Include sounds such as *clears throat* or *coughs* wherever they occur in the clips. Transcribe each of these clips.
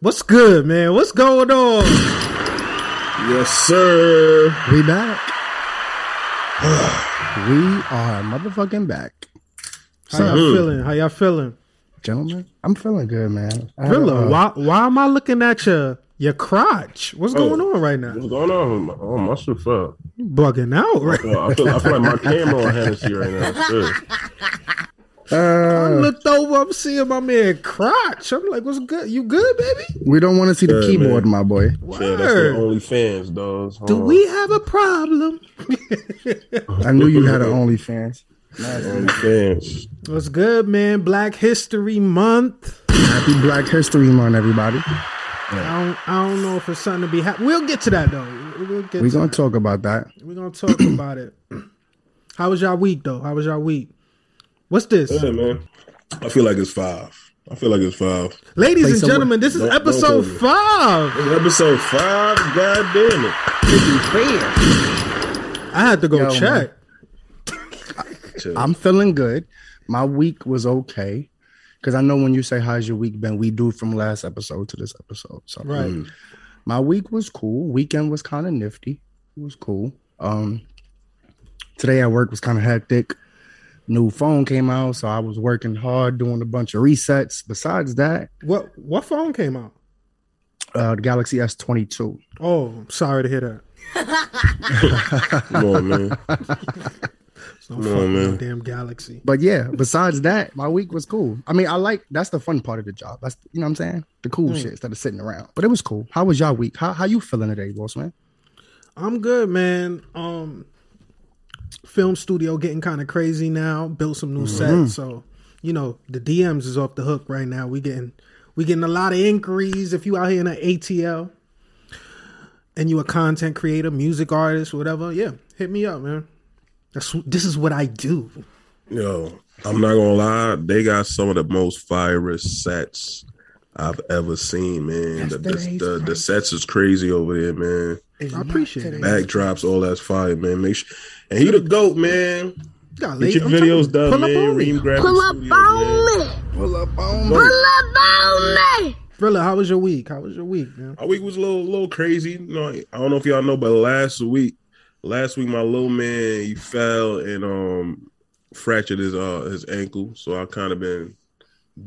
What's good, man? What's going on? Yes, sir. We back. *sighs* we are motherfucking back. How y'all Mhm. feeling? How y'all feeling? Gentlemen, I'm feeling good, man. I had a- why why am I looking at your your crotch? What's Oh. going on right now? What's going on? with my- Oh, my shit fuck. You bugging out, right? Well, I, feel, I feel like my camera on Hennessy right now. *laughs* Shit. I looked over, I'm seeing my man crotch. I'm like, what's good? You good, baby? we don't want to see the Good, keyboard, man. my boy. Yeah, that's the Word. only fans, dogs. Do we have a problem? *laughs* I knew you had an OnlyFans. only fans? What's good, man? Black History Month. Happy Black History Month, everybody. I don't, I don't know if it's something to be happy. We'll get to that though. We'll get We're to gonna that. talk about that. We're gonna talk *clears throat* about it. How was y'all week though? How was y'all week? What's this? Yeah, man. I feel like it's five. I feel like it's five. Ladies Play and some- gentlemen, this is Don't- don't episode five. It's episode five. God damn it. I had to go Yo, check. I'm feeling good. My week was okay. Because I know when you say how's your week been, we do from last episode to this episode. So Right. Mm. my week was cool. Weekend was kind of nifty. It was cool. Um today at work was kind of hectic. New phone came out, so I was working hard doing a bunch of resets. Besides that, What what phone came out? uh the Galaxy S22. Oh, sorry to hear that. *laughs* Come on, man. It's no Come fucking on, man. damn Galaxy. But yeah, besides that, my week was cool. I mean, I like that's the fun part of the job. That's you know what I'm saying? The cool Mm. shit instead of sitting around. But it was cool. How was y'all week? How how you feeling today, boss man? I'm good, man. Um, film studio getting kind of crazy now. Built some new Mm-hmm. sets, so you know the DMs is off the hook right now. We getting we getting a lot of inquiries. If you out here in an ATL and you a content creator, music artist, whatever, yeah, hit me up, man. That's this is what I do. Yo, I'm not gonna lie. They got some of the most fire sets I've ever seen, man. The, the, the, the sets is crazy over there, man. I appreciate it. Backdrops, all that's fire, man. Make sure, and he the goat, man. Get your I'm videos you, done, pull up man. on me. Ream Graphic Pull up Studios, man. on me. Pull up on me. Pull up on me. Rilla, how was your week? How was your week, man? Our week was a little, little crazy. You know, I don't know if y'all know, but last week, last week, my little man he fell and um fractured his uh his ankle. So I kind of been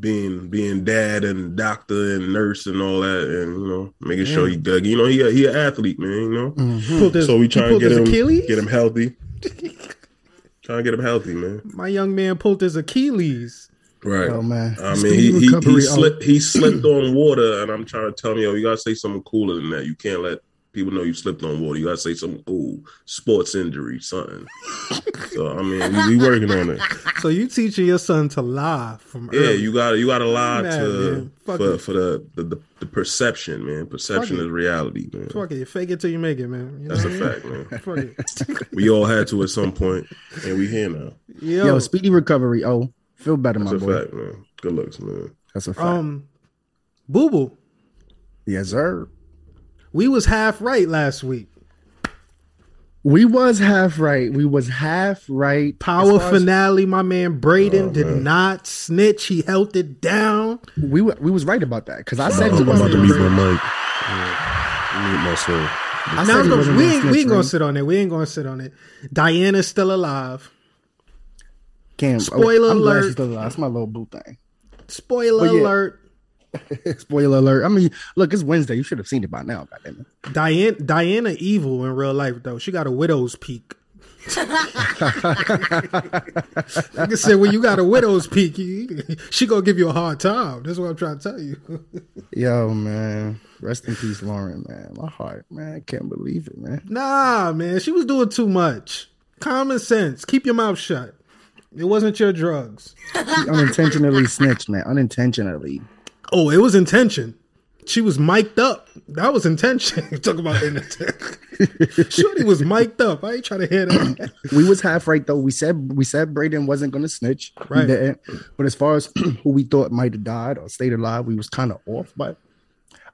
being being dad and doctor and nurse and all that, and you know, making sure he good. You know, he a, he an athlete, man. You know, Pulled his- so we he trying to get him Achilles? get him healthy. *laughs* trying to get him healthy, man. My young man pulled his Achilles. Right. Oh man. I mean, he, he, he oh. slipped he slipped on water, and I'm trying to tell him, yo, you gotta say something cooler than that. You can't let people know you slipped on water. You gotta say something cool, sports injury, something. so I mean, we, we working on it. So you teaching your son to lie from Yeah, early. you got to you got to lie Man, to for it. for the, the the the perception, man. Perception Fuck it. is reality, man. Fuck it, you fake it till you make it, man. You That's a mean? fact, man. *laughs* Fuck it. *laughs* We all had to at some point, and we here now. Yo, Yo, speedy recovery. Oh, feel better, That's my a boy. fact, man. Good looks, man. That's a fact. um, Boo Boo, yes, sir. We was half right last week. We was half right. We was half right. Power As as- finale. My man Brayden Oh, did man. not snitch. He held it down. We wa- we was right about that because I said I'm about to gonna mute snitch. my mic. Yeah. Mute myself. I Now said he we gonna ain't, we ain't gonna sit on it. We ain't gonna sit on it. Diana's still alive. Cam, oh, Spoiler I'm glad alert. she's still alive. That's my little boo thing. Spoiler yeah. alert. *laughs* Spoiler alert. I mean, look, it's Wednesday. You should have seen it by now. Goddamn it. Diana, Diana evil in real life though. She got a widow's peak. *laughs* like I said, when you got a widow's peak, she gonna give you a hard time. That's what I'm trying to tell you. *laughs* Yo, man. Rest in peace, Lauren, man. My heart, man. I can't believe it, man. nah, man, she was doing too much. Common sense. Keep your mouth shut. It wasn't your drugs. She unintentionally snitched, man. Unintentionally. Oh, it was intention. She was mic'd up. That was intention. *laughs* Talk about intention. *laughs* Shorty was mic'd up. I ain't trying to hear that. *clears throat* We was half right though. We said we said Brayden wasn't gonna snitch. Right. But as far as *clears throat* who we thought might have died or stayed alive, we was kind of off. But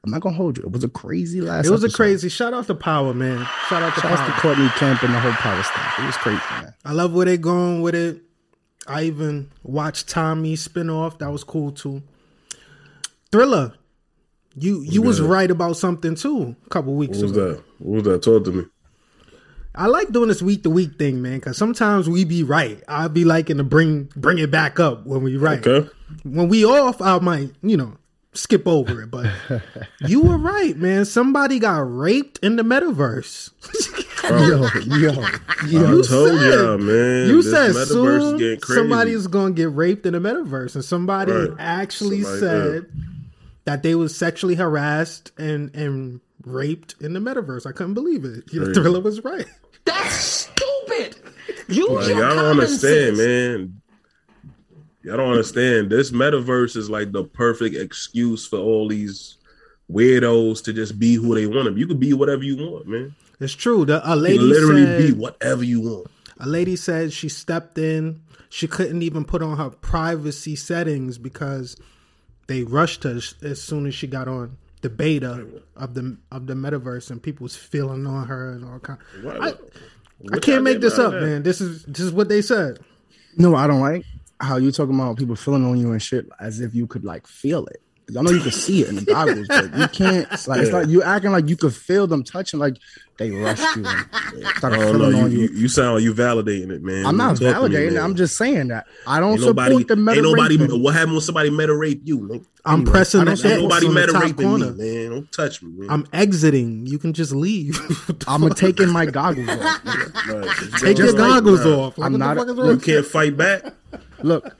I'm not gonna hold you. It was a crazy last. It was a crazy. Shout out to Power, man. Shout out to Shout out to Courtney Kemp and the whole power stuff. It was crazy, man. I love where they going with it. I even watched Tommy spin off. That was cool too. Thriller. You you was right about something too a couple weeks What was ago. that? What was that? Talk to me. I like doing this week to week thing, man, because sometimes we be right. I'll be liking to bring bring it back up when we right. Okay. When we off, I might you know skip over it. But *laughs* you were right, man. Somebody got raped in the metaverse. *laughs* Yo, yo, yo. I told said- y'all, man. You said soon somebody's gonna get raped in the metaverse, and somebody Right. actually Somebody said that they was sexually harassed and and raped in the metaverse. I couldn't believe it. Your Crazy. thriller was right. That's stupid. Use Like, your y'all don't understand, sense. man. Y'all don't understand. This metaverse is like the perfect excuse for all these weirdos to just be who they want to be. You can be whatever you want, man. It's true. The, a lady can literally said, be whatever you want. A lady said she stepped in. She couldn't even put on her privacy settings because they rushed her as soon as she got on the beta of the of the metaverse, and people was feeling on her and all kind. What- I, I can't make this up, that? man. This is this is what they said. No, I don't like how you talking about people feeling on you and shit as if you could like feel it. 'Cause I know you can see it in the goggles, but you can't. It's like it's like you acting like you could feel them touching, like they rushed you and started I don't feeling know. You, you. you, you sound like you validating it, man. I'm not Talk to me, validating it. I'm just saying that I don't Ain't support nobody, the meta ain't nobody. raping. What happened when somebody meta rape you? Man? I'm Anyway, pressing I the don't see Ain't nobody on the meta top raping corner. me, man. Don't touch me, man. I'm exiting. You can just leave. *laughs* I'm gonna taking my goggles off. Right, just Take your goggles off. Like, I'm not the a- fuck is look, wrong? You can't fight back. Look,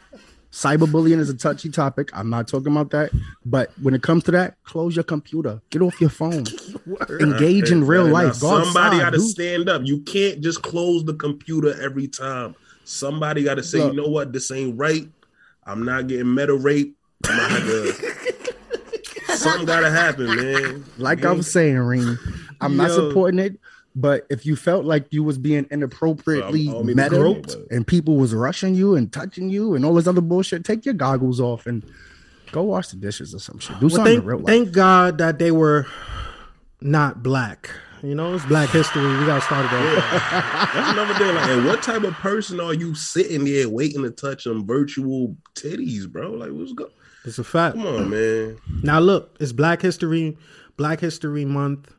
cyberbullying is a touchy topic. I'm not talking about that. But when it comes to that, close your computer. Get off your phone. *laughs* Engage in real life. Go somebody got to stand up. You can't just close the computer every time. Somebody got to say, Look. you know what, this ain't right. I'm not getting meta raped. I'm gonna have to. *laughs* Something got to happen, man. like I was saying, Reem, I'm not supporting it. But if you felt like you was being inappropriately So, I'm- I groped. and people was rushing you and touching you and all this other bullshit, take your goggles off and go wash the dishes or some shit. Do Well, something thank, real life. thank God that they were not black. You know, it's Black History. We got started off. That's another thing. Like, and what type of person are you sitting there waiting to touch them virtual titties, bro? Like, what's go? It's a fact. Come on, man. Now look, it's Black History, Black History Month.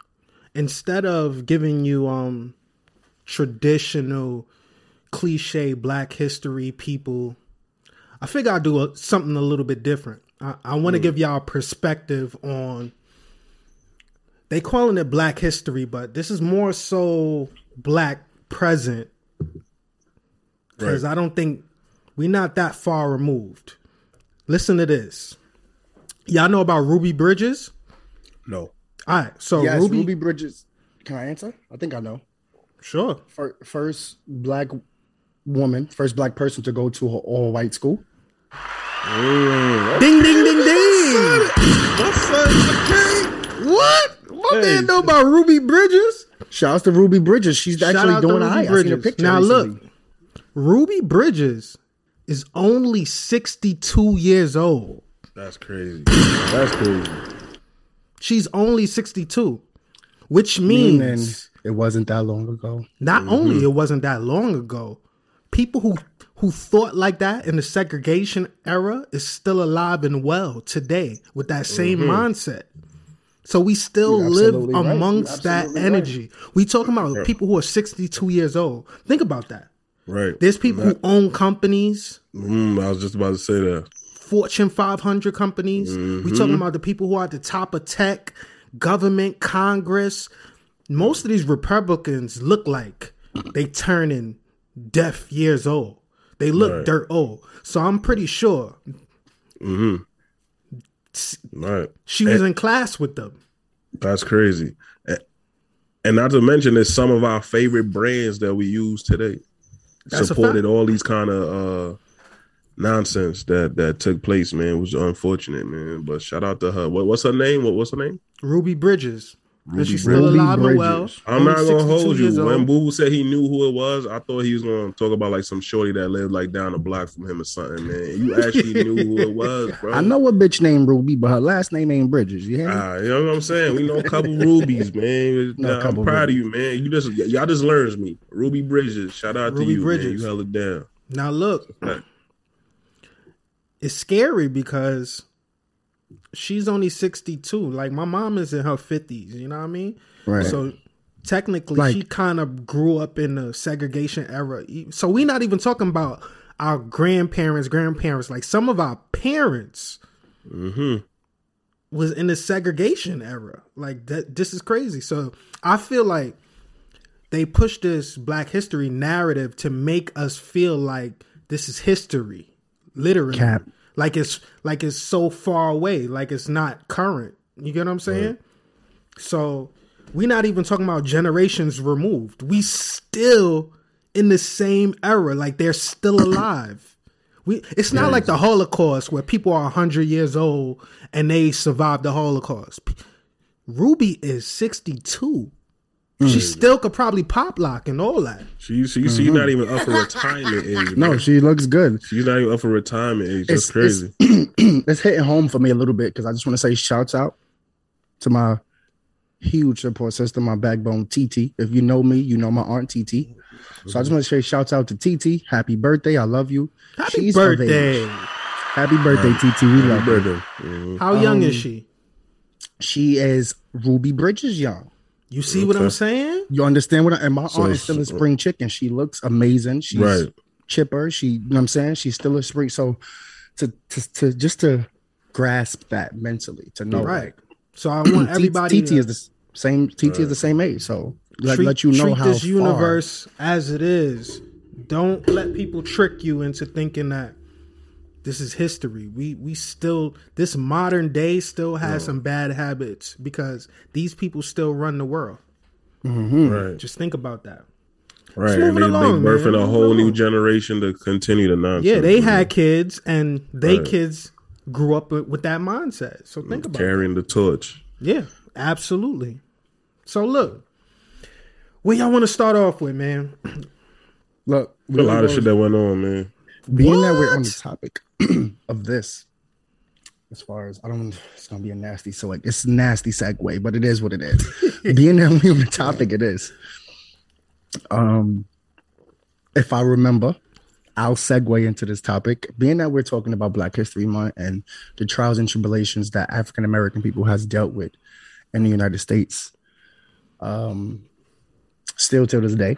Instead of giving you um traditional cliche Black History people, I figure I'll do a, something a little bit different. I, I want to give y'all a perspective on. They calling it Black History, but this is more so Black present because I don't think we're not that far removed. Listen to this. Y'all know about Ruby Bridges? No. All right, so yes, Ruby, Ruby, Bridges. Can I answer? I think I know. sure. First black woman, first black person to go to an all white school. Ding, ding, ding, ding. What's up, What? My Hey. man know about Ruby Bridges? Shout out to Ruby Bridges. She's Shout actually doing all Ruby. I seen a Bridges. picture. Now recently. look, Ruby Bridges is only 62 years old. That's crazy. That's crazy. She's only 62, which meaning means it wasn't that long ago. not only it wasn't that long ago, people who who thought like that in the segregation era is still alive and well today with that same mindset. So we still live absolutely right. Amongst that absolutely right. energy. We talking about people who are 62 years old. Think about that. Right. There's people who own companies, Mm, I was just about to say that. Fortune 500 companies. We're talking about the people who are at the top of tech, government, Congress. Most of these Republicans look like they turning deaf years old. They look Right. dirt old. So I'm pretty sure Right. she was in class with them. That's crazy. And not to mention, it's some of our favorite brands that we use today. That's Supported all these kind of uh, nonsense that that took place, man. It was unfortunate, man. But shout out to her. What, what's her name? What, what's her name? Ruby Bridges. and Ruby she's still Bridges. alive and well. I'm not gonna hold years you. When. Boo said he knew who it was, I thought he was gonna talk about like some shorty that lived like down the block from him or something, man. You *laughs* actually knew who it was, bro. I know a bitch named Ruby, but her last name ain't Bridges. You hear me? Ah, you know what I'm saying? We know a couple rubies, man. *laughs* Know a I'm proud rubies. of you, man. You just y'all just learns me. Ruby Bridges. Shout out Ruby to you, Bridges. man. You held it down. Now look, it's scary because she's only 62. Like my mom is in her 50s, you know what I mean? Right. So technically Like- she kind of grew up in the segregation era. So we're not even talking about our grandparents, grandparents. Like some of our parents mm-hmm. was in the segregation era. Like that this is crazy. So I feel like they push this black history narrative to make us feel like this is history. Literally. Cap. Like it's like it's so far away, like it's not current. You get what I'm saying? So we're not even talking about generations removed. We still in the same era, like they're still *coughs* alive. We it's not like the Holocaust where people are hundred years old and they survived the Holocaust. Ruby is sixty two. She still could probably pop lock and all that. She, she, she's not even up for retirement age. *laughs* No, she looks good. she's not even up for retirement age. That's It's- crazy. It's, *clears throat* it's hitting home for me a little bit because I just want to say shouts out to my huge support system, my backbone TT. If you know me, you know my aunt TT. So I just want to say shouts out to TT. Happy birthday. I love you. Happy She's birthday. Happy birthday, TT. We love Happy her. birthday. Mhm. How young Um, is she? She is Ruby Bridges young. You see what I'm saying? You understand what I and my So- aunt is still a spring chicken. She looks amazing. She's Right. chipper. She you know what I'm saying? She's still a spring. So to to, to just to grasp that mentally, to know Right. like So I want *clears throat* everybody TT is the same TT is the same age. So let, treat, let you know treat how this far- universe as it is. Don't let people trick you into thinking that this is history. We we still this modern day still has some bad habits because these people still run the world. Mm-hmm. Right. Just think about that. Right. moving And they, along, they birthing man. a whole new generation to continue the nonsense. Yeah, they man. had kids and they Right. kids grew up with, with that mindset. So think about it. carrying the torch. Yeah, absolutely. So look, what y'all want to start off with, man? Look, A lot of shit that went on, man. being that we're on the topic *clears throat* of this, as far as I don't, it's gonna be a nasty. So like, it's a nasty segue, but it is what it is. *laughs* being that we're on the topic, it is. Um, if I remember, I'll segue into this topic. Being that we're talking about Black History Month and the trials and tribulations that African American people has dealt with in the United States, um, still till this day,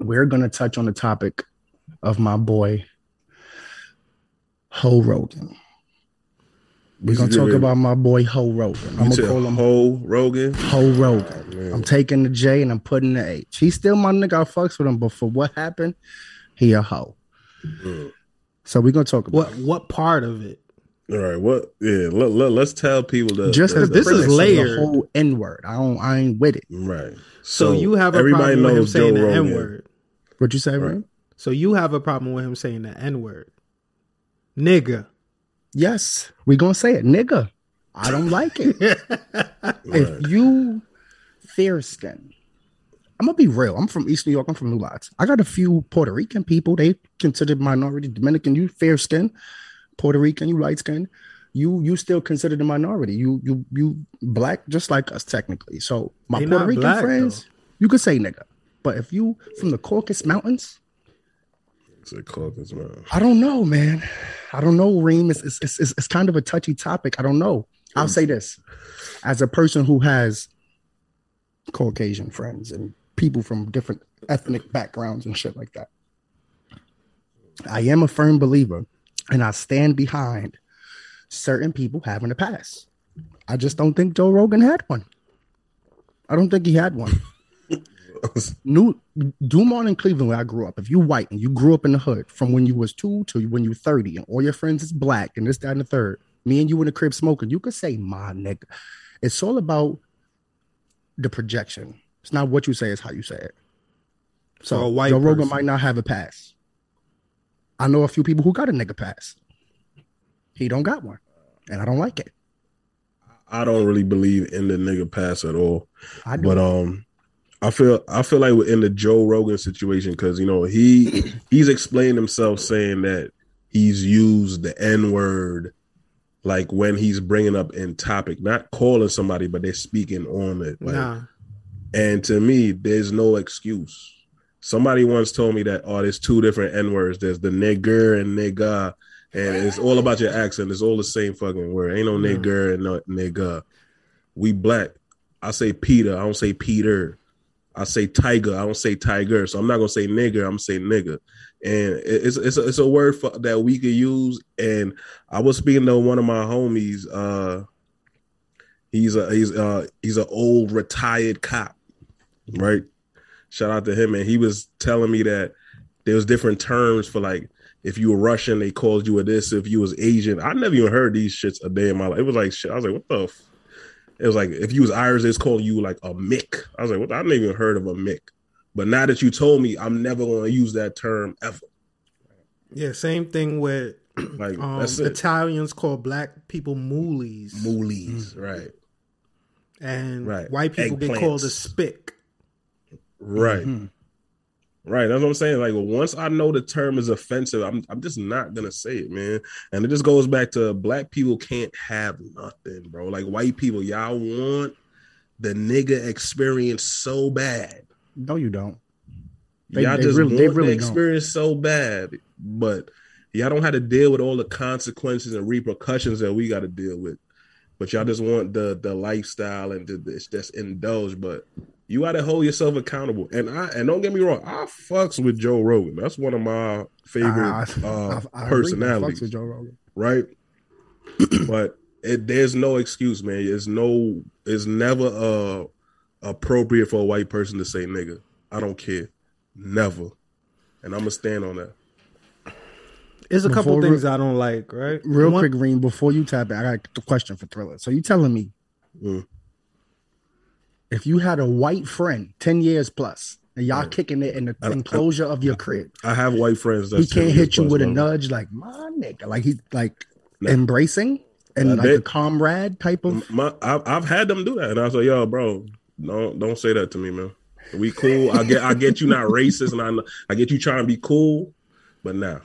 we're gonna touch on the topic of my boy Ho Rogan. We're gonna talk about my boy Ho Rogan. I'm gonna call him Ho Rogan. Ho Rogan. Oh, I'm taking the J and I'm putting the H. He's still my nigga. I fucks with him, but for what happened, he a hoe. So we're gonna talk about What what part of it? All right. What? Yeah. Let, let, let's tell people that just the, because this is premise layered. The whole N word. I don't. I ain't with it. right. So, you have a problem with him saying the N word. What you say, Right. right? So you have a problem with him saying the N word, nigga. Yes, we gonna say it, nigga. I don't like it. *laughs* If you fair skin, I'm gonna be real. I'm from East New York. I'm from New Lots. I got a few Puerto Rican people. They considered minority. Dominican, you fair skin. Puerto Rican, you light skin. You you still considered a minority. You you you black just like us technically. So my They Puerto Rican black, friends, you could say nigga. But if you from the Caucasus Mountains, It's a caucus, man. I don't know, man. I don't know, Reem. It's, it's, it's, it's kind of a touchy topic. I don't know. I'll say this as a person who has Caucasian friends and people from different ethnic backgrounds and shit like that. I am a firm believer and I stand behind certain people having a pass. I just don't think Joe Rogan had one. I don't think he had one. New Dumont in Cleveland, where I grew up. If you white and you grew up in the hood from when you was two to when you were 30, and all your friends is black and this, that, and the third, me and you in the crib smoking, you could say my nigga. It's all about the projection. It's not what you say, it's how you say it. So For a white Joe Rogan might not have a pass. I know a few people who got a nigga pass. He don't got one. And I don't like it. I don't really believe in the nigga pass at all. I do. But um, I feel I feel like we're in the Joe Rogan situation because you know he *clears throat* he's explained himself saying that he's used the N word like when he's bringing up in topic, not calling somebody, but they're speaking on it. Like, Nah, And to me, there's no excuse. Somebody once told me that oh, there's two different N words. There's the nigger and nigga, and it's all about your accent. It's all the same fucking word. Ain't no nigger and no nigga. We black. I say Peter. I don't say Peter. I say tiger. I don't say tiger. So I'm not gonna say nigger. I'm gonna say nigga. And it's it's a, it's a word for, that we could use. And I was speaking to one of my homies. Uh, he's a he's uh he's an old retired cop, right? Shout out to him. And he was telling me that there was different terms for like if you were Russian, they called you a this. If you was Asian, I never even heard these shits a day in my life. It was like shit. I was like, what the. F-? It was like if you was Irish, it's calling you like a Mick. I was like, what? I never even heard of a Mick. But now that you told me, I'm never going to use that term ever. Yeah, same thing with *clears throat* Like um, that's. Italians call black people moolies, Moolies, right, and Right. white people get called a Eggplants. spick. right, Mhm. Right. That's what I'm saying. Like once I know the term is offensive, I'm I'm just not gonna say it, man. And it just goes back to black people can't have nothing, bro. Like white people, y'all want the nigga experience so bad. No, you don't. They- y'all they just really- they want really the don't. experience so bad, but y'all don't have to deal with all the consequences and repercussions that we got to deal with. But y'all just want the the lifestyle and to this just indulge. But you got to hold yourself accountable. And I and don't get me wrong, I fucks with Joe Rogan. That's one of my favorite I- uh, I- I agree. I personalities with Joe Rogan. right? *clears throat* but it, there's no excuse, man. It's no, it's never uh appropriate for a white person to say nigga. I don't care, never, and I'm gonna stand on that. There's a couple Before- things I don't like, right? Real One- quick, Green, before you tap it, I got a question for Thriller. So you telling me Mm. If you had a white friend 10 years plus and y'all kicking it in the I- I- enclosure of your crib, I have white friends that he can't hit you with a nudge like my nigga, like he's like No. embracing and Uh, like they- a comrade type of My, I've, I've had them do that, and I was like, "Yo, bro, don't don't say that to me, man. We cool. I get I get you not racist, and I I get you trying to be cool, but now,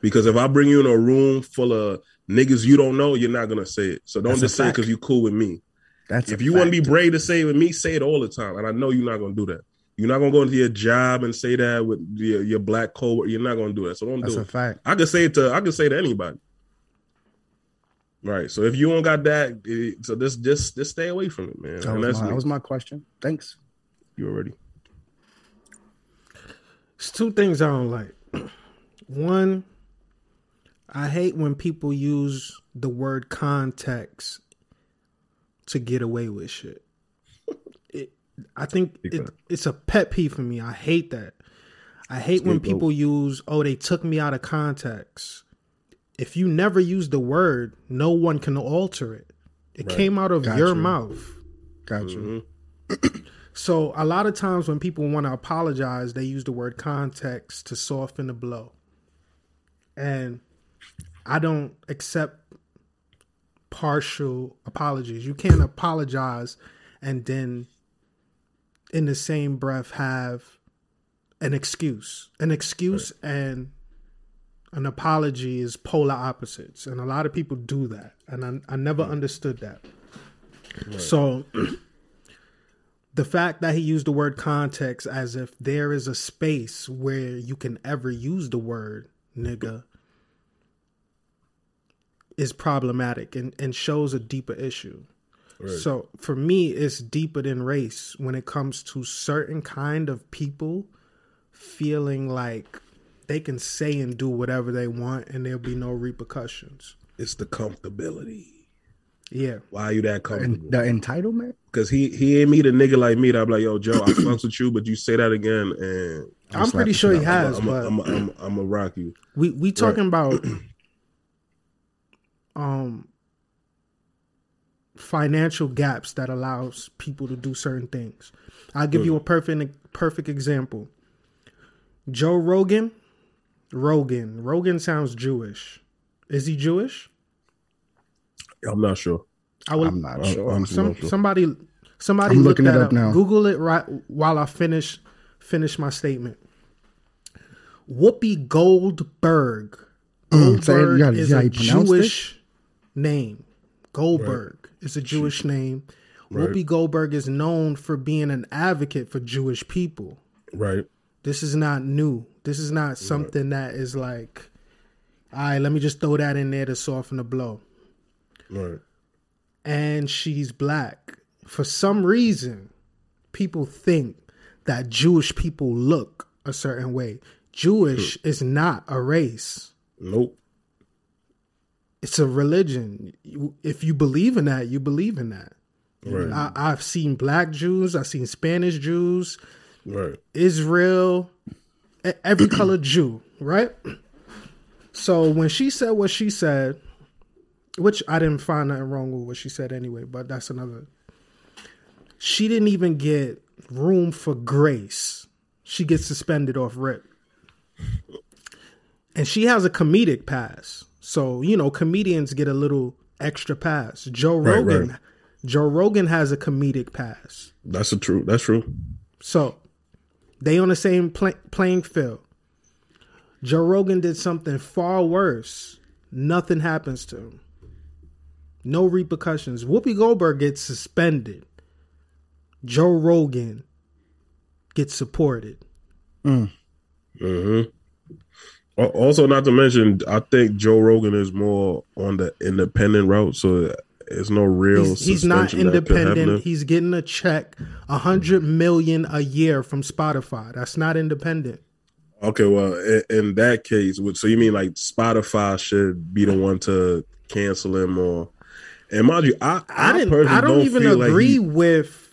because if I bring you in a room full of niggas you don't know, you're not gonna say it. So don't That's just say it because you cool with me. That's if you want to be brave to say it with me, say it all the time, and I know you're not gonna do that. You're not gonna go into your job and say that with your, your black coworker. You're not gonna do that. So don't do it. that's do a it. fact. I can say it to I can say it to anybody. Right. So if you don't got that, it, so just just just stay away from it, man. That was, that's my, that was my question. Thanks. you already. It's two things I don't like. *clears throat* One, I hate when people use the word context to get away with shit. *laughs* It, I think it, it's a pet peeve for me. I hate that. I hate when Scapegoat. people use, oh, they took me out of context. If you never use the word, no one can alter it. It Right. came out of Got your you. mouth. Got you. Mhm. *clears throat* So a lot of times when people want to apologize, they use the word context to soften the blow. And I don't accept partial apologies. You can't apologize and then in the same breath have an excuse. An excuse and an apology is polar opposites. And a lot of people do that. And I, I never understood that. So *clears throat* the fact that he used the word context as if there is a space where you can ever use the word nigga is problematic and, and shows a deeper issue. So for me, it's deeper than race when it comes to certain kind of people feeling like they can say and do whatever they want and there'll be no repercussions. It's the comfortability. Yeah. Why are you that And comfortable? the entitlement. Because he he ain't meet a nigga like me. That I'm like, yo, Joe, I fucks with you, but you say that again, and I'm slap pretty sure he has, I'm but I'm I'm I'm gonna rock you. We we talking about *clears throat* um financial gaps that allows people to do certain things. I'll give you a perfect perfect example. Joe Rogan, Rogan, Rogan sounds Jewish. Is he Jewish? I'm not sure. I will. I'm not I'm- sure. I'm some sure. somebody somebody I'm look looking that it up up now. Google it right while I finish finish my statement. Whoopi Goldberg. Mm, say. You Goldberg gotta- is you a gotta Jewish name. Goldberg is a Jewish name. Right. Whoopi Goldberg is known for being an advocate for Jewish people. Right. This is not new. This is not something that is like All right, let me just throw that in there to soften the blow. Right. And she's black. For some reason, people think that Jewish people look a certain way. Jewish hmm. is not a race. Nope. It's a religion. If you believe in that, you believe in that. Right. I, I've seen black Jews. I've seen Spanish Jews. Right. Israel, every *clears throat* color Jew, right? So when she said what she said, which I didn't find nothing wrong with what she said anyway, but that's another. She didn't even get room for grace. She gets suspended off rip. And she has a comedic pass. So, you know, comedians get a little extra pass. Joe Right, Rogan right. Joe Rogan has a comedic pass. That's the truth. That's true. So they on the same pla- playing field. Joe Rogan did something far worse. Nothing happens to him. No repercussions. Whoopi Goldberg gets suspended. Joe Rogan gets supported. hmm Uh, also, not to mention, I think Joe Rogan is more on the independent route, so it's no real. He's, he's not suspension that could happen to independent. He's getting a check, a hundred million a year from Spotify. That's not independent. Okay, well, in, in that case, so you mean like Spotify should be the one to cancel him, or and mind you, I I didn't. personally I don't, even feel like agree he- with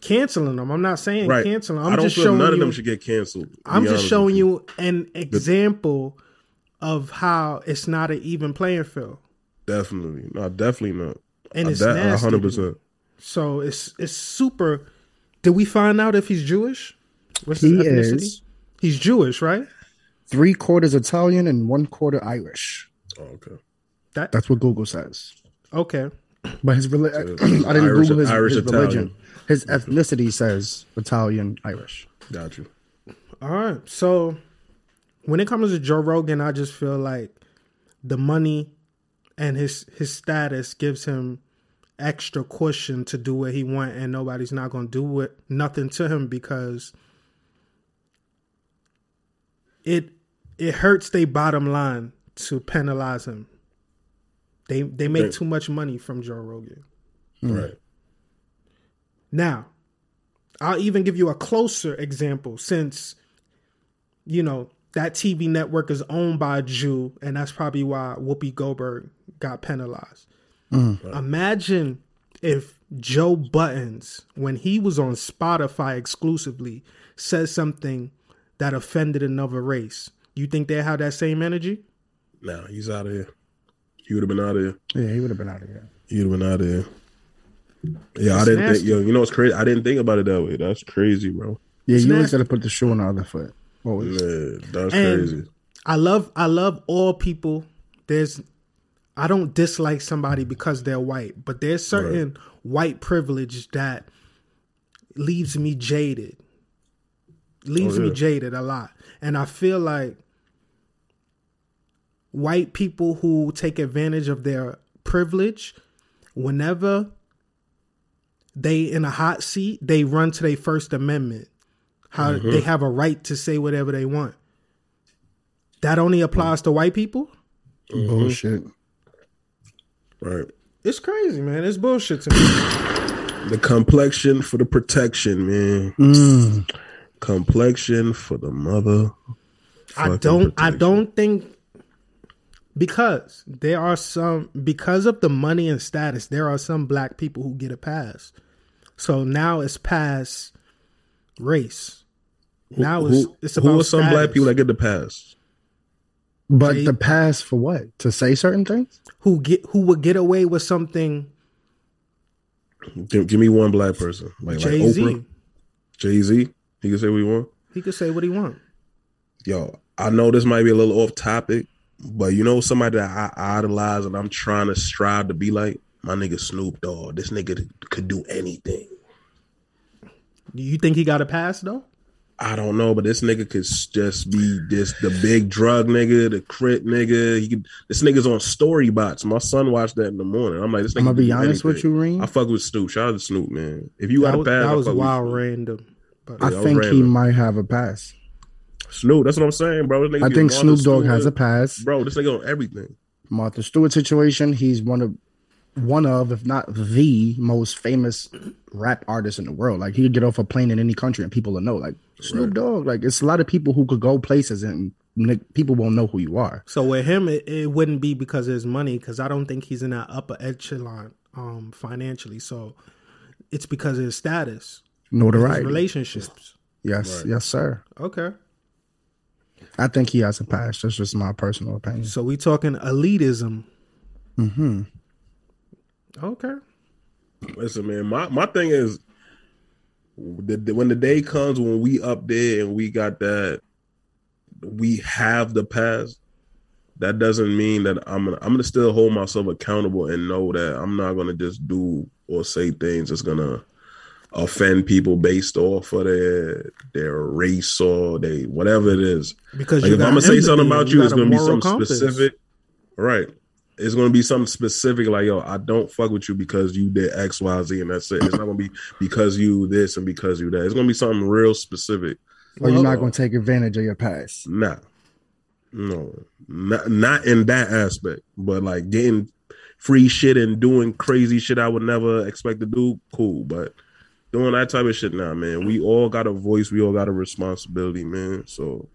canceling them. I'm not saying right. canceling. I'm I don't just feel showing none you. of them should get canceled. I'm just showing you an example of how it's not an even playing field, Definitely, no, definitely not. and Uh, it's that nasty. 100. percent So it's it's super. Did we find out if he's Jewish? What's He his ethnicity? is He's Jewish, right? three quarters Italian and one quarter Irish. Oh, okay. That That's what Google says. okay. But his reli- So, *clears throat* I didn't Irish- Google his, Irish his Italian. religion. His ethnicity says Italian Irish. Got you. All right. So when it comes to Joe Rogan, I just feel like the money and his his status gives him extra cushion to do what he want and nobody's not going to do it nothing to him because it it hurts their bottom line to penalize him. They they make too much money from Joe Rogan. Right. Now, I'll even give you a closer example since, you know, that TV network is owned by a Jew, and that's probably why Whoopi Goldberg got penalized. Mm. Imagine if Joe Budden, when he was on Spotify exclusively, said something that offended another race. You think they have that same energy? Now he's out of here. He would have been out of here. Yeah, he would have been out of here. He would have been out of here. Yeah, I didn't nasty. think. Yo, you know what's crazy? I didn't think about it that way. That's crazy, bro. Yeah, It's you always nasty. got to put the shoe on the other foot. Always. Man, that's And- crazy. I love I love all people. There's I don't dislike somebody because they're white, but there's certain white privilege that leaves me jaded. Leaves Oh, me jaded a lot. And I feel like white people who take advantage of their privilege whenever they in a hot seat, they run to their first amendment. How Mm-hmm. they have a right to say whatever they want. That only applies to white people? Bullshit. Right. It's crazy, man. It's bullshit to me. The complexion for the protection, man. Mm. Complexion for the mother. I don't I don't think because there are some because of the money and status, there are some black people who get a pass. So now it's past race. Now it's Who, it's who about are some status. black people that get the pass? But Jay- the pass for what? To say certain things? who get who would get away with something Give, give me one black person. Like, like Jay Z. Oprah, Jay Z. He can say what he want. He could say what he want. Yo, I know this might be a little off topic, but you know somebody that I idolize and I'm trying to strive to be like my nigga Snoop Dogg. This nigga could do anything. Do you think he got a pass though? I don't know, but this nigga could just be this the big drug nigga, the crit nigga. He could. This nigga's on StoryBots. My son watched that in the morning. I'm like, this nigga. I'm gonna be honest with you, Reem. I fuck with Snoop. Shout out to Snoop, man. If you got That a pass, that I was fuck wild random. But I Yeah, I think he might have a pass. Snoop. That's what I'm saying, bro. I think Snoop Dogg Stewart. has a pass. Bro, this nigga on everything. Martha Stewart situation. He's one of one of, if not the most famous rap artists in the world. Like he could get off a plane in any country and people will know. Like Snoop Right. Dogg. Like it's a lot of people who could go places and ni- people won't know who you are. So with him, it, it wouldn't be because of his money, because I don't think he's in that upper echelon um, financially. So it's because of his status, his Notoriety. relationships. Yes, Right. yes, sir. Okay, I think he has a pass. That's just my personal opinion. so we talking elitism. hmm Okay, Listen, man, my, my thing is the, the- when the day comes when we up there and we got that we have the past, that doesn't mean that I'm gonna I'm gonna still hold myself accountable and know that I'm not gonna just do or say things that's gonna offend people based off of their their race or they whatever it is. because Like if I'm gonna say something about you, got it's gonna be something compass. specific. Right. It's gonna be something specific, like yo, I don't fuck with you because you did X, Y, Z, and that's it. It's not gonna be because you this and because you that. It's gonna be something real specific. Or you're Well, not going to take advantage of your past. Nah. No. Not not in that aspect. But like getting free shit and doing crazy shit I would never expect to do, cool. But doing that type of shit now, man. We all got a voice, we all got a responsibility, man. So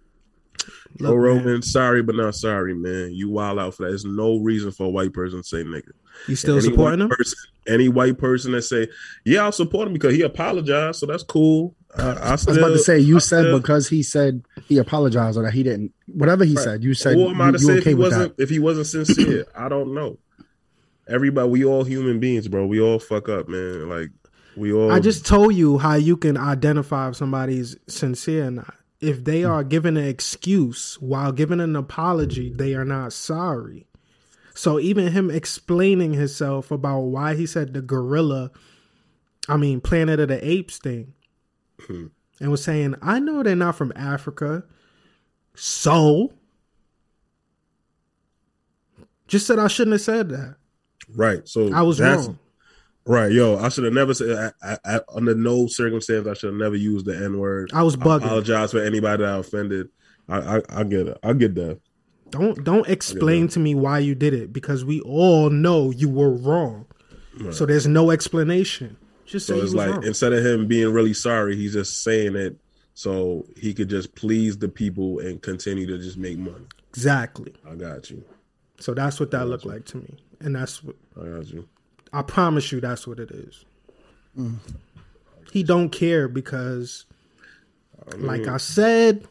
Oh, Look, Joe man, Rogan, sorry but not sorry, man. You wild out for that. There's no reason for a white person to say nigga. you still Any supporting him? Person, any white person that say, "Yeah, I'll support him because he apologized," so that's cool. I, I, I was about to say you I said still- because he said he apologized or that he didn't. Whatever he Right. said, you said Who am I you, to say if he wasn't that. if he wasn't sincere? *clears throat* I don't know. Everybody, we all human beings, bro. We all fuck up, man. Like we all. I just told you how you can identify if somebody's sincere or not. If they are giving an excuse while giving an apology, they are not sorry. So even him explaining himself about why he said the gorilla, I mean Planet of the Apes thing, Hmm. and was saying, I know they're not from Africa. So just said I shouldn't have said that. right. So I was wrong. Right, yo. I should have never said. I, I, I, under no circumstance, I should have never used the N word. I was I bugging. apologize for anybody that I offended. I, I, I get it. I get that. Don't don't explain to me why you did it because we all know you were wrong. So there's no explanation. Just So you it's like wrong. instead of him being really sorry, he's just saying it so he could just please the people and continue to just make money. exactly. I got you. So that's what that looked like to me, and that's what I got you. I promise you. That's what it is. He don't care because, like I said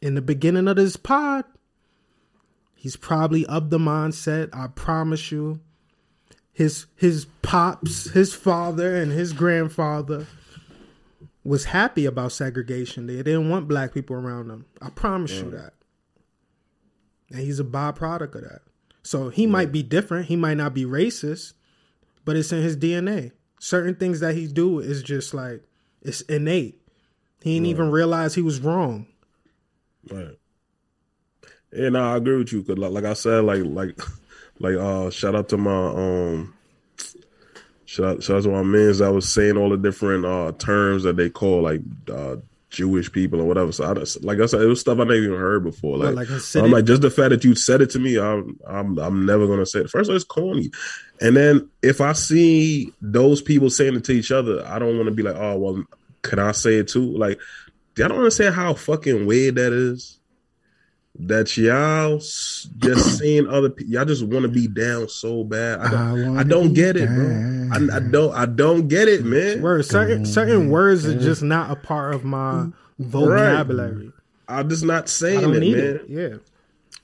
in the beginning of this pod, he's probably of the mindset. I promise you, his his pops, his father, and his grandfather was happy about segregation. They didn't want black people around them. I promise you that. And he's a byproduct of that. So he might be different. He might not be racist, but it's in his DNA. Certain things that he do is just like it's innate. He didn't even realize he was wrong. Right. Yeah, no, I agree with you. Cause like, like I said, like like *laughs* like uh, shout out to my um, shout out, shout out to my men's that was saying all the different uh terms that they call like uh Jewish people or whatever. So I just, like I said, it was stuff I never even heard before. Like, like I'm like, just the fact that you said it to me, I'm I'm I'm never gonna say it. First, of all, it's corny, and then if I see those people saying it to each other, I don't want to be like, oh well, can I say it too? Like, y'all don't understand how fucking weird that is. That y'all just *coughs* seeing other people, y'all just want to be down so bad. I I don't, wanna I don't get it, bro. I, I don't, I don't get it, man. Words, certain certain words are just not a part of my vocabulary. I'm just not saying it, man. it. Yeah.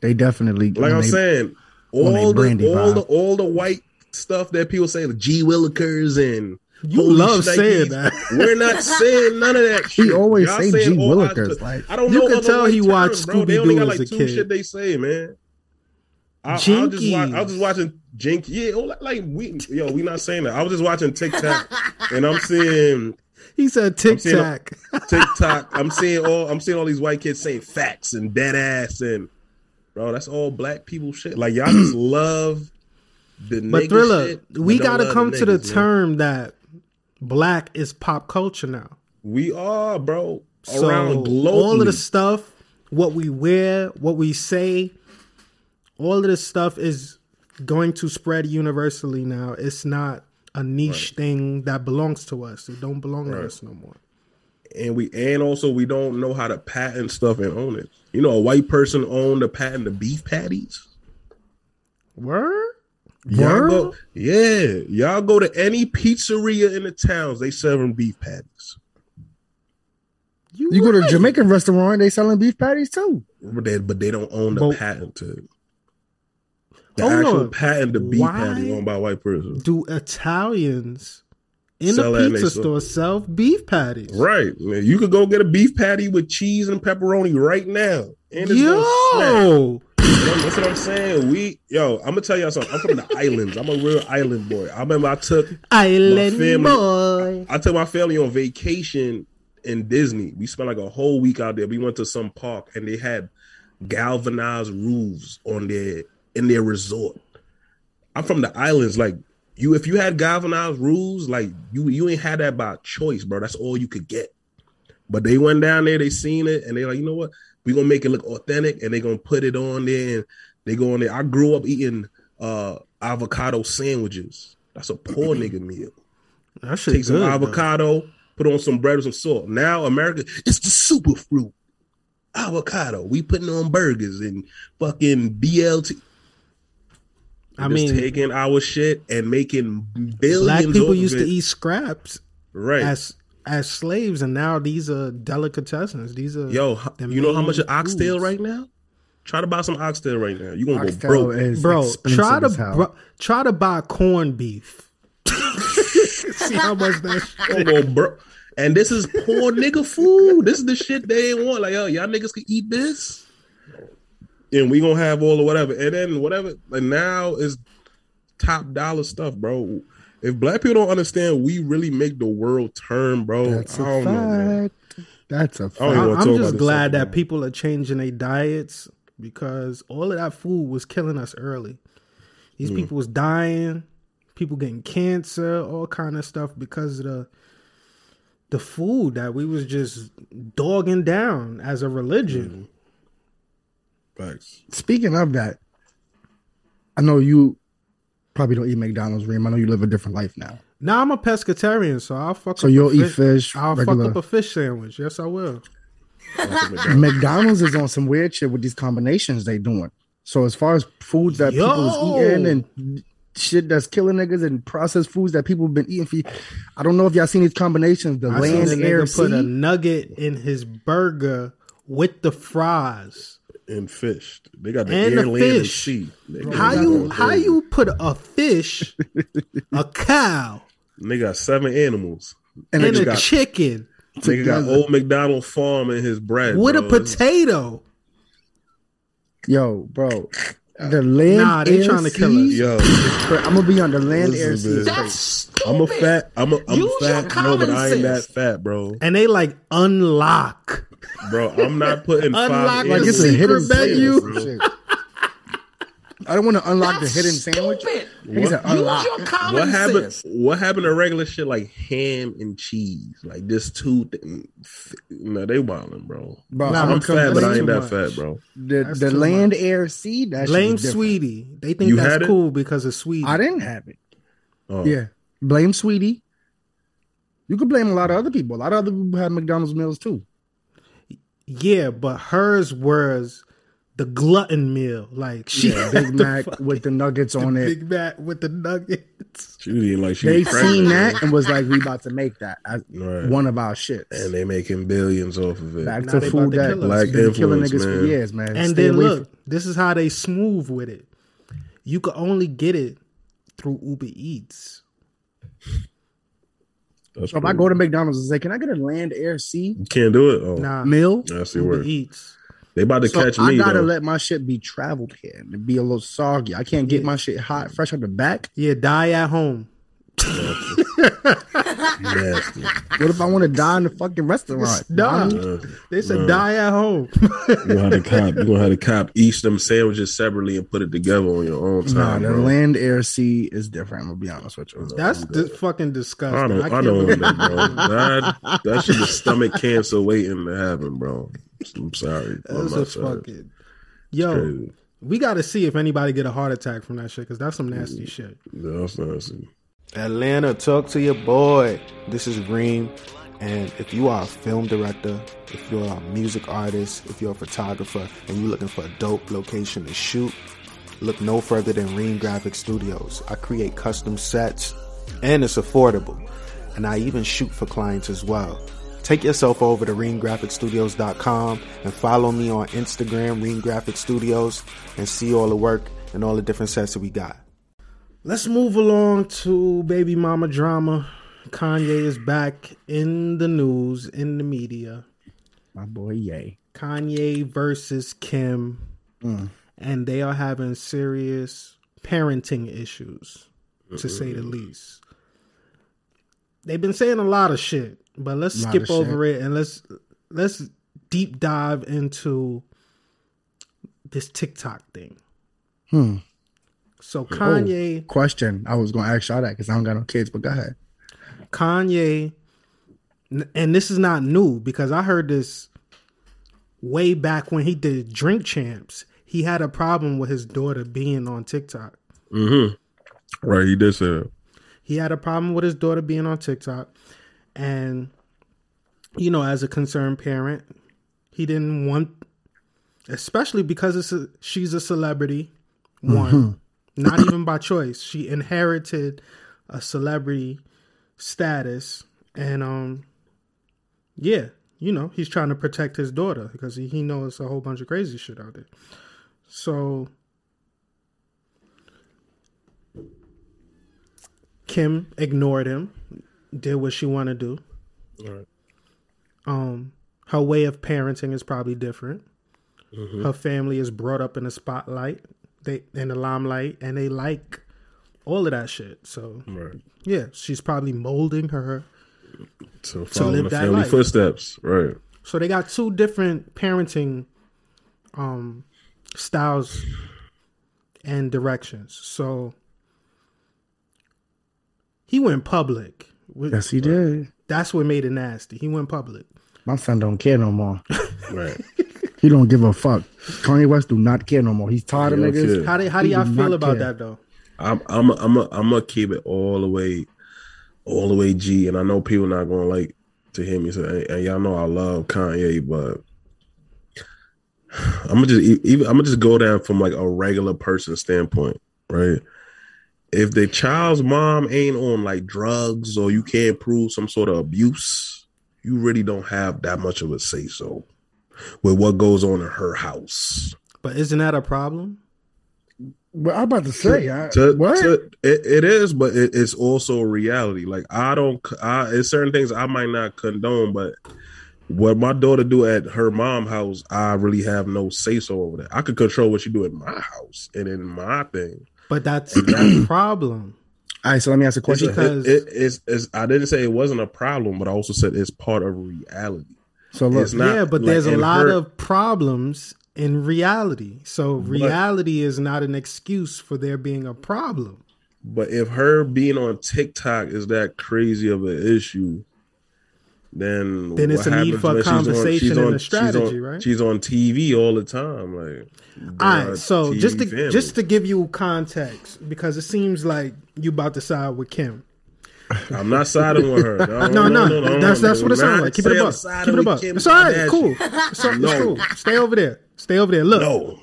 They definitely Like I'm they- saying, all the all vibe. the all the white stuff that people say, like G Willikers and You Holy love Shnikes, saying that. We're not *laughs* saying none of that. He always Y'all say G Willikers, I, like- I don't You know. can tell he watched terms, only Scooby-Doo got as like a two kid. shit they say, man. I, I was just I was just watching Jink. Yeah, oh, like, like we yo, we not saying that. I was just watching TikTok, and I'm seeing *laughs* He said tic seeing a- tac. *laughs* TikTok. I'm seeing all I'm seeing all these white kids saying facts and dead ass and bro, that's all black people shit. Like y'all just *clears throat* love the But nigga Thriller, shit, we got to love come to the man. term that black is pop culture now. We are, bro. around globally. all of the stuff, what we wear, what we say, all of this stuff is going to spread universally now. It's not a niche thing that belongs to us. It don't belong to us no more. and we and also we don't know how to patent stuff and own it. You know, a white person owned the patent the beef patties. Word? Y'all go, yeah, y'all go to any pizzeria in the towns, they serving beef patties. You go to a. Jamaican restaurant, they selling beef patties too. But they, but they don't own the But- patent to it. The Hold actual on. patent to beef Why? patty owned by a white person. Do Italians in Sell a that in they pizza store. store sell beef patties? Right. Man, you could go get a beef patty with cheese and pepperoni right now. And it's gonna smack. Yo, That's what I'm saying. We yo, I'm gonna tell y'all something. I'm from the islands. I'm a real island boy. I remember I took island family- boy. I took my family on vacation in Disney. We spent like a whole week out there. We went to some park and they had galvanized roofs on their in their resort. I'm from the islands. Like you, if you had galvanized roofs, like you, you ain't had that by choice, bro. That's all you could get. But they went down there, they seen it, and they like, you know what? We gonna make it look authentic, and they're gonna put it on there, and they go on there. I grew up eating uh avocado sandwiches. That's a poor nigga meal. That shit Take some good, avocado, put on some bread with some salt. Now America, it's the super fruit. Avocado. We putting on burgers and fucking BLT. I mean, taking our shit and making billions. black people used to eat scraps right. as as slaves, and now these are delicatessens. These are Yo, you know how much an oxtail foods. right now? Try to buy some oxtail right now. You gonna Oxtail go broke. is bro. Try to as bro, try to buy corned beef. *laughs* See how much that shit. gonna go broke. And this is poor nigga food. This is the shit they ain't want. Like, yo, y'all niggas can eat this. And we gonna have all or whatever. And then whatever, And now is top dollar stuff, bro. If black people don't understand, we really make the world turn, bro. That's I a don't know, fact. That's a fact. I'm just glad stuff, that man. people are changing their diets because all of that food was killing us early. These Mm. people was dying, people getting cancer, all kind of stuff because of the the food that we was just dogging down as a religion. Facts. Speaking of that, I know you probably don't eat McDonald's, Reem. I know you live a different life now. Now I'm a pescatarian, so I'll fuck. So up a you'll eat fish, I'll regular. fuck up a fish sandwich. Yes, I will. McDonald's is on some weird shit with these combinations they doing. So as far as foods that people is eating and shit that's killing niggas and processed foods that people have been eating for, I don't know if y'all seen these combinations. The I land, the air, put a nugget in his burger with the fries. And fish. They got the And air, the land, and fish. sea. They How you how three. you put a fish, a cow, They got seven animals. and and a a got- chicken Nigga got old McDonald farm in his bread. with a bro. It's- potato? Yo, bro. The land, Nah, they air, trying to kill sea- Yo, I'm gonna be on the land, air, Listen, sea. That's stupid. I'm a fat. I'm a. I'm Use fat. No, but I ain't that fat, bro. And they like unlock. Bro, I'm not putting five. Unlock Like it's a secret hidden menu. sandwich. Shit. I don't want to unlock That's the hidden sandwich. stupid. He said What? unlock. Use your common What happened? sense. What happened to regular shit like ham and cheese? Like this two. Thing, mm, no, they wilding, bro. Bro, Nah, I'm I'm fat, but I ain't that much. fat, bro. the That's the too land, much. air, sea. That shit Blame. Sweetie. They think You that's had it? cool because of Sweetie. I didn't have it. Oh. Yeah, blame Sweetie. You could blame a lot of other people. A lot of other people had McDonald's meals too. Yeah, but hers was the glutton meal. Like she Yeah, Big Mac fuck- with the nuggets the on it. Big Mac with the nuggets. She was eating like she They was seen that and was like, "We about to make that as Right. one of our shits." and they making billions off of it. Back Now to food about that kill us. Black been killing influence, niggas for man. years, man. And Stay then away look, this is how they smooth with it. You could only get it through Uber Eats. That's So if I go to McDonald's and say, "Can I get a land, air, sea you can't do it. Oh, Nah, meal?" that's the Uber word. Eats. They about to So catch me. I gotta though. let my shit be traveled here and be a little soggy. I can't get Yeah. my shit hot, fresh out the back. Yeah, die at home. Nasty. What if I want to die in the fucking restaurant? Nah. Uh, They said Nah. die at home. You gonna have to cop. You gonna have to cop each them sandwiches separately and put it together on your own time. Nah, time. the bro. land, air, sea is different. I'm gonna be honest with you. That's dis- fucking disgusting. I don't. I, can't don't. believe- Know, bro. *laughs* That that shit is stomach cancer waiting to happen, bro. I'm sorry. I'm That's not a sorry. fucking. Yo, Crazy. we got to see if anybody get a heart attack from that shit because that's some nasty shit. Yeah, that's nasty. Atlanta, talk to your boy. This is Reem. And if you are a film director, if you're a music artist, if you're a photographer, and you're looking for a dope location to shoot, look no further than Reem Graphic Studios. I create custom sets, and it's affordable. And I even shoot for clients as well. Take yourself over to reemgraphicstudios.com and follow me on Instagram, Reem Graphic Studios, and see all the work and all the different sets that we got. Let's move along to baby mama drama. Kanye is back in the news, in the media. My boy, yay. Kanye versus Kim, and they are having serious parenting issues, to say the least. They've been saying a lot of shit, but let's skip over it and let's let's deep dive into this TikTok thing. Hmm. So Kanye, Question. I was gonna ask y'all that because I don't got no kids, but go ahead. Kanye, and this is not new because I heard this way back when he did Drink Champs. He had a problem with his daughter being on TikTok. Mm-hmm. Right. He did say that. He had a problem with his daughter being on TikTok. And, you know, as a concerned parent, he didn't want, especially because it's a, she's a celebrity, one, not even by choice. She inherited a celebrity status. And, um, yeah, you know, he's trying to protect his daughter because he, he knows a whole bunch of crazy shit out there. So, Kim ignored him, did what she wanted to do. Right. Um, her way of parenting is probably different. Her family is brought up in the spotlight, they in the limelight, and they like all of that shit. So Right. yeah, she's probably molding her. to, following live the that family life. footsteps. Right. So they got two different parenting um styles and directions. So he went public. with- Yes, he did. That's what made it nasty. He went public. My son don't care no more. *laughs* Right. He don't give a fuck. Kanye West do not care no more. He's tired of Yeah, niggas. shit. How do how do y'all do feel about care. that though? I'm I'm I'm a, I'm gonna keep it all the way, all the way G, and I know people not gonna like to hear me say, and, and y'all know I love Kanye, but *sighs* I'm gonna just e- even I'm gonna just go down from like a regular person standpoint, right? If the child's mom ain't on like drugs or you can't prove some sort of abuse, you really don't have that much of a say so with what goes on in her house. But isn't that a problem? But I'm about to say, I, to, what? to- it, it is, but it, it's also a reality. Like I don't, I it's certain things I might not condone, but what my daughter do at her mom house, I really have no say so over that. I could control what she do at my house and in my thing. But *clears throat* that's a problem. All right, so let me ask a It's, question. Because- it, it, it's, it's, I didn't say it wasn't a problem, but I also said it's part of reality. So look, yeah, but like there's a lot her- of problems in reality. So reality is not an excuse for there being a problem. But if her being on TikTok is that crazy of an issue, then Then it's what a need for a she's on- conversation she's and on- a she's strategy, on- right? She's on TV all the time, like. All right, so just to family. just to give you context, because it seems like you about to side with Kim. I'm not siding with her. No, no, that's that's what it sounds like. Keep it above. Keep it above. It's all right. Cool. It's, it's No. cool. Stay over there. Stay over there. Look, No,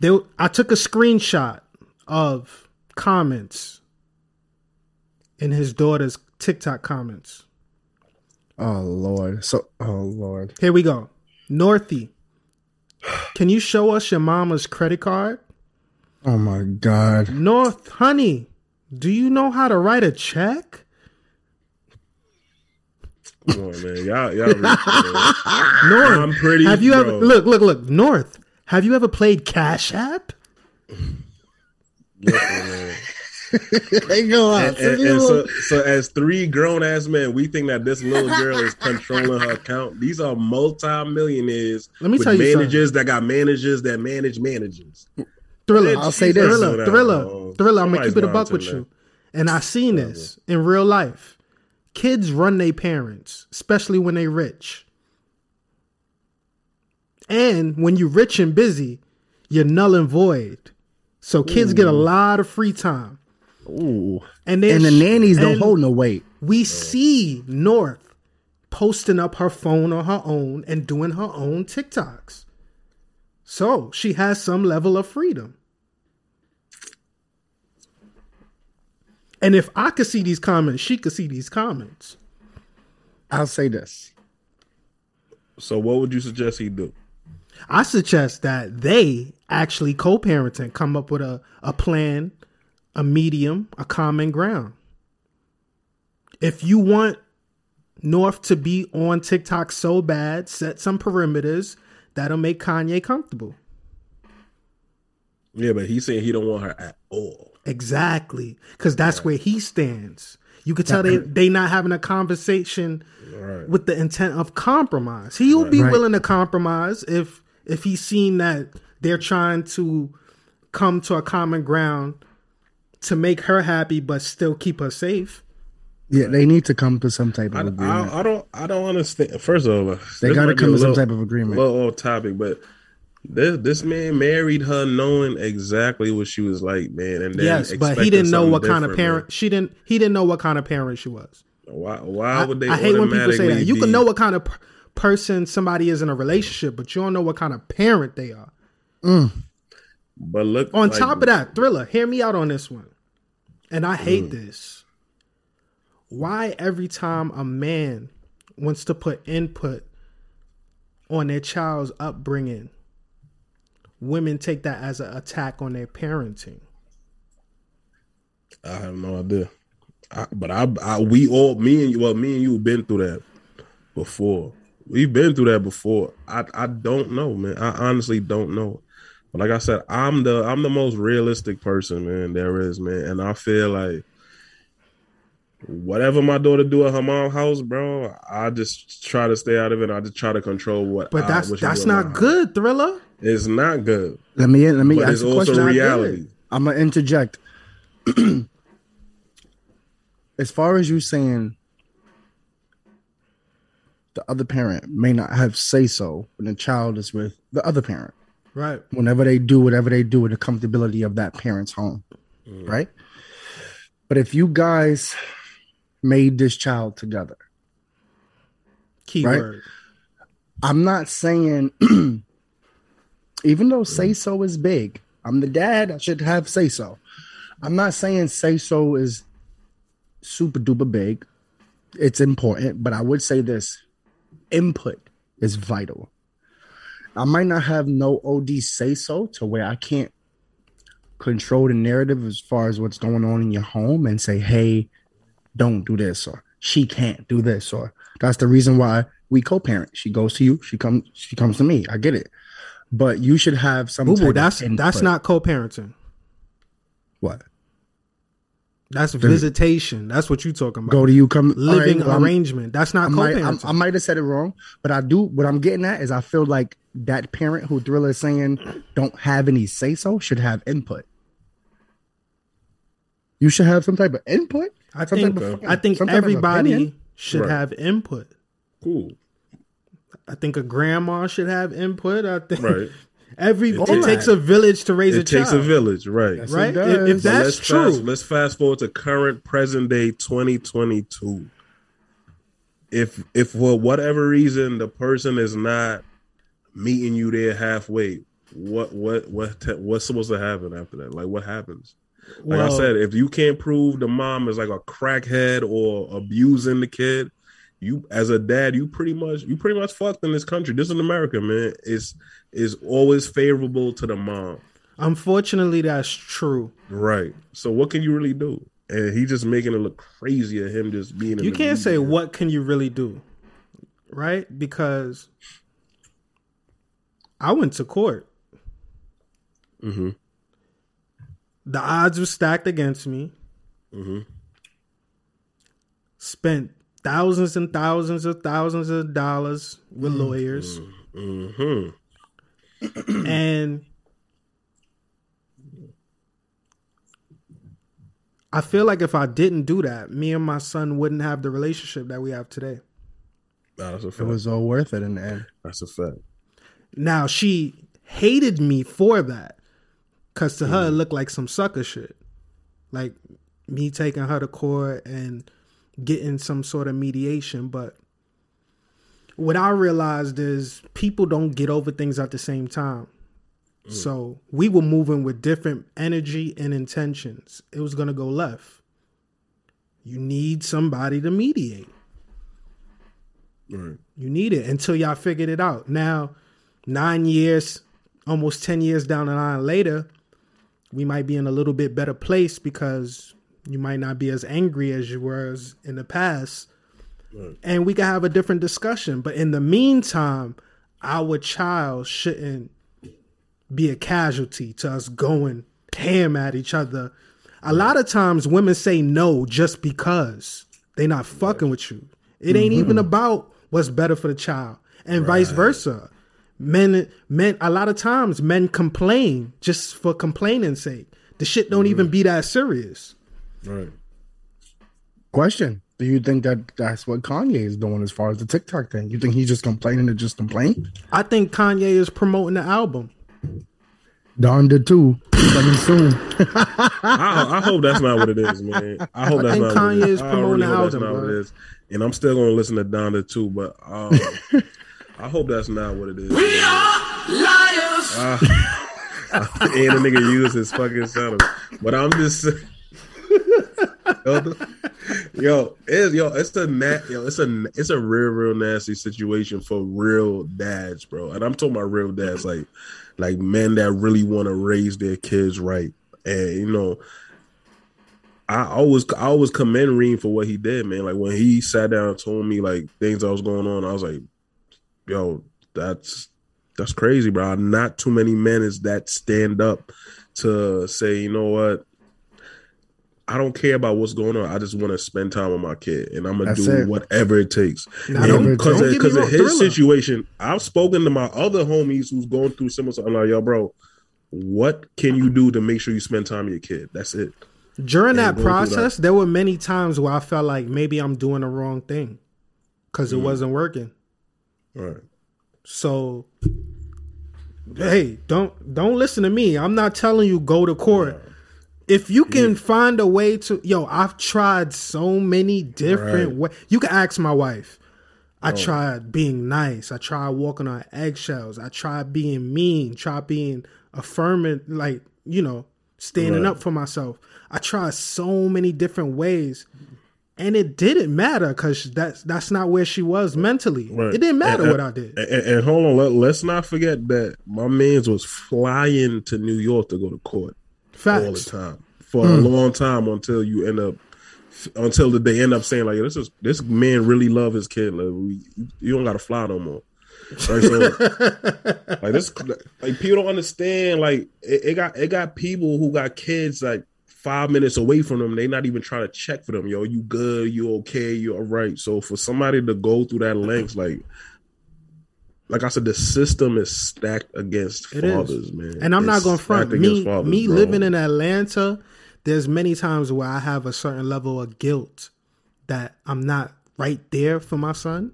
there, I took a screenshot of comments in his daughter's TikTok comments. oh lord, so oh lord, Here we go. Northy, can you show us your mama's credit card? oh my god, North, honey, do you know how to write a check? come on, man. Y'all, y'all. *laughs* North, I'm pretty. have you bro. ever look, look, look, North? Have you ever played Cash App? Listen, man. *laughs* They go out. And, and- and so, so as three grown ass men, we think that this little girl is controlling her account. These are multi-millionaires. Let me with tell you managers that got managers that manage managers. Thriller. I'll say this. Thriller, thriller, thriller. I'm gonna keep it a buck with you. And I seen this in real life. Kids run their parents, especially when they rich. And when you're rich and busy, you're null and void. So kids get a lot of free time. Ooh. And And the nannies don't and hold no weight. We see North posting up her phone on her own and doing her own TikToks. So she has some level of freedom. And if I could see these comments, she could see these comments. I'll say this. So what would you suggest he do? I suggest that they actually co parent and come up with a, a plan, a medium, a common ground. If you want North to be on TikTok so bad, set some perimeters that'll make Kanye comfortable. Yeah, but he's saying he don't want her at all. Exactly. Because that's where he stands. You could tell they they not having a conversation Right. with the intent of compromise. He'll be Right. willing to compromise if if he's seen that they're trying to come to a common ground to make her happy but still keep her safe. Yeah, they need to come to some type of I, agreement. I, I don't I don't understand. First of all, They gotta come a to some type of agreement. Little off topic, but this this man married her knowing exactly what she was like, man. And then yes, but he didn't know what kind of different, parent she didn't he didn't know what kind of parent she was. Why why I, would they? I hate when people say that. automatically You can know what kind of person somebody is in a relationship, but you don't know what kind of parent they are. But look, On like, top of that, Thriller, hear me out on this one. And I hate Mm. this. Why every time a man wants to put input on their child's upbringing, women take that as an attack on their parenting? I have no idea. I, but I, I, we all, me and you, well, me and you, been through that before. We've been through that before. I, I don't know, man. I honestly don't know. But like I said, I'm the, I'm the most realistic person, man. There is, man, and I feel like whatever my daughter do at her mom's house, bro, I just try to stay out of it. I just try to control what. But I- that's what she that's do at not house. good, Thriller. It's not good. let me let me But ask it's a also question. reality. I'm gonna interject. *clears throat* as far as you saying the other parent may not have say so when the child is with the other parent, Right. whenever they do whatever they do with the comfortability of that parent's home, mm. right? But if you guys made this child together, Keyword. I'm not saying, *clears throat* even though say so is big, I'm the dad, I should have say so. I'm not saying say so is super duper big. It's important, but I would say this input is vital. I might not have no OD say so to where I can't control the narrative as far as what's going on in your home and say, hey, don't do this or she can't do this or that's the reason why we co-parent. She goes to you, she comes she comes to me. I get it. But you should have some Boo type boo, of that's that's not co-parenting. what. That's visitation. That's what you're talking about. Go to you come right, living well, I'm- arrangement. That's not I might, I'm- co-parenting. I might have said it wrong, but I do. What I'm getting at is, I feel like that parent who Thriller is saying don't have any say so should have input. You should have some type of input. I some think type of- I think some type of everybody should Right. have input. Cool, I think a grandma should have input. I think right? *laughs* every it, takes- takes a village to raise a child. It takes a village, right? Yes, right? it If, if does. But that's let's true, Fast, let's fast forward to current present day 2022. If if for whatever reason the person is not meeting you there halfway, what what what te- what's supposed to happen after that? Like what happens? Like I said, if you can't prove the mom is like a crackhead or abusing the kid, you as a dad, you pretty much you pretty much fucked in this country. This is America, man. It's is always favorable to the mom. unfortunately, that's true. Right. So what can you really do? And he just making it look crazy crazier. Him just being. You can't say what can you really do, right? Because I went to court. Mhm. The odds were stacked against me. Mhm. Spent thousands and thousands of thousands of dollars with lawyers. hmm *clears throat* and I feel like if I didn't do that, me and my son wouldn't have the relationship that we have today. Nah, that's a It was all worth it in the end. that's a fact. Now she hated me for that, cause to her it mm. looked like some sucker shit, like me taking her to court and getting some sort of mediation. But what I realized is people don't get over things at the same time. Mm. So we were moving with different energy and intentions. It was gonna go left. You need somebody to mediate. Right. You need it until y'all figured it out. Now, nine years, almost 10 years down the line later, we might be in a little bit better place because you might not be as angry as you were in the past. Right. And we can have a different discussion. But in the meantime, our child shouldn't be a casualty to us going ham at each other. A lot of times women say no just because they're not fucking with you. It ain't mm-hmm. even about what's better for the child. And vice versa. Men men a lot of times men complain just for complaining's sake. The shit don't even be that serious. Right. Question: Do you think that that's what Kanye is doing as far as the TikTok thing? You think he's just complaining to just complain? I think Kanye is promoting the album. Donda 2. Coming soon. I, I hope that's not what it is, man. I hope I that's think not what it Kanye is. is I promoting really the hope that's album, not what it is. And I'm still gonna listen to Donda 2, but um, *laughs* I hope that's not what it is. We are liars. *laughs* and the nigga used his fucking sound, but I'm just. *laughs* yo, it's yo, it's a nat, yo, it's a it's a real, real nasty situation for real dads, bro. And I'm talking about real dads, like like men that really want to raise their kids right. And you know, I always I always commend Reem for what he did, man. Like when he sat down and told me like things that was going on, I was like, yo, that's that's crazy, bro. Not too many men is that stand up to say, you know what, I don't care about what's going on. I just want to spend time with my kid, and I'm gonna That's do it. whatever it takes. Because me because of his Thriller. situation, I've spoken to my other homies who's going through similar. stuff. I'm like, yo, bro, what can you do to make sure you spend time with your kid? That's it. During that process, there were many times where I felt like maybe I'm doing the wrong thing because it Mm-hmm. wasn't working. Right. So, hey, don't don't listen to me. I'm not telling you go to court. If you can find a way to, yo, I've tried so many different Right. ways. You can ask my wife. I oh. tried being nice. I tried walking on eggshells. I tried being mean. Tried being affirming, like you know, standing Right. up for myself. I tried so many different ways, and it didn't matter because that's that's not where she was mentally. Right. It didn't matter And- uh, what I did. And, and, hold on, let, let's not forget that my man's was flying to New York to go to court all the time for a mm. long time until you end up until they end up saying like this is this man really love his kid like we, you don't got to fly no more right so *laughs* like this like people don't understand like it, it got it got people who got kids like five minutes away from them They're not even trying to check for them yo you good you okay you all right so for somebody to go through that lengths like like I said, the system is stacked against It is. fathers, man. And I'm not going to front me. fathers, me bro. living in Atlanta, there's many times where I have a certain level of guilt that I'm not right there for my son.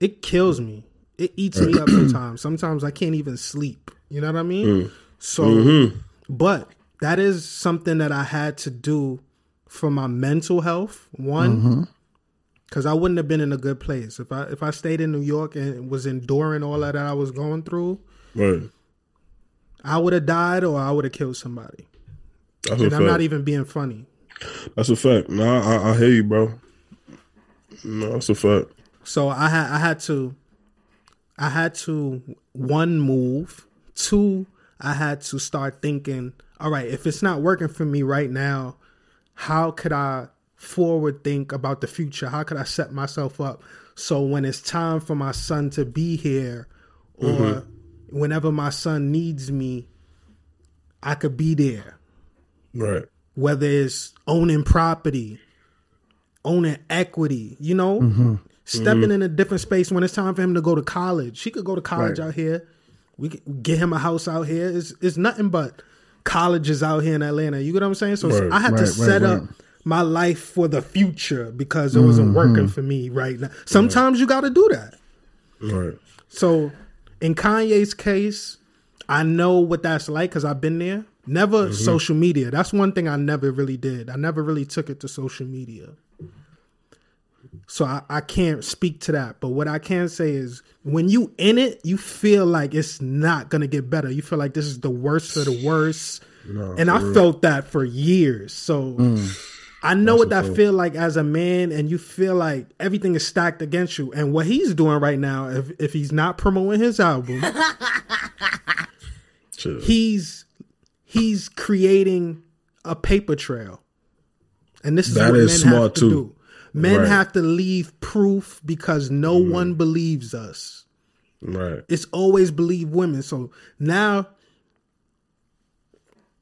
It kills me. It eats me up sometimes. Sometimes I can't even sleep. You know what I mean? Mm. So, Mm-hmm. but that is something that I had to do for my mental health. One, mm-hmm. because I wouldn't have been in a good place if I if I stayed in New York and was enduring all that I was going through. Right. I would have died or I would have killed somebody. That's And fact. I'm not even being funny. That's a fact. No, I, I hear you, bro. No, that's a fact. So I had I had to I had to one move, two I had to start thinking, all right, if it's not working for me right now, how could I forward think about the future? How could I set myself up so when it's time for my son to be here or whenever my son needs me, I could be there. Right. whether it's owning property, owning equity, you know, Mm-hmm. stepping in a different space when it's time for him to go to college. He could go to college Right. out here. We could get him a house out here. It's, it's nothing but colleges out here in Atlanta. You get what I'm saying? So Right, I had to set right, up right. my life for the future because it wasn't working for me right now. Sometimes you got to do that. Right. So in Kanye's case, I know what that's like because I've been there. Never Mm-hmm. social media. That's one thing I never really did. I never really took it to social media. So I, I can't speak to that. But what I can say is when you in it, you feel like it's not gonna get better. You feel like this is the worst of the worst. No, and I real. felt that for years. So mm. I know what that feel like as a man, and you feel like everything is stacked against you. And what he's doing right now, if if he's not promoting his album, *laughs* he's he's creating a paper trail. And this is That what is men have to too. do. Men Right. have to leave proof because no mm-hmm. one believes us. Right. It's always believe women. So now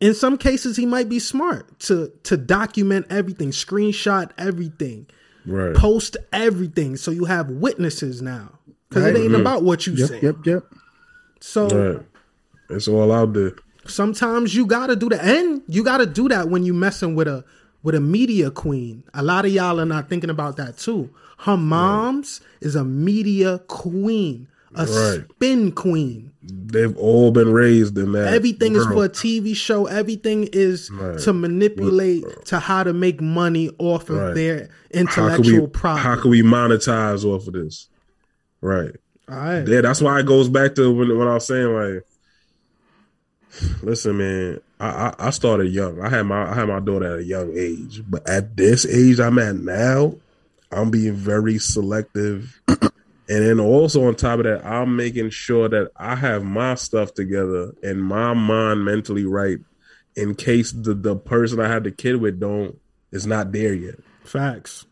in some cases he might be smart to to document everything, screenshot everything, Right. post everything so you have witnesses now. Cuz Right. it ain't mm-hmm. about what you Yep, say. yep, yep. So Right. It's all out there. sometimes you gotta do that and you gotta do that when you messing with a with a media queen a lot of y'all are not thinking about that too her mom's is a media queen a Right. spin queen They've all been raised in that. everything is for a tv show everything is Right. to manipulate to how to make money off of Right. their intellectual property how can we monetize off of this? Right. all right Yeah, that's why it goes back to when I was saying like, *sighs* listen, man, I, I started young. I had my I had my daughter at a young age, but at this age I'm at now, I'm being very selective, *clears throat* and then also on top of that, I'm making sure that I have my stuff together and my mind mentally right, in case the the person I had the kid with don't is not there yet. facts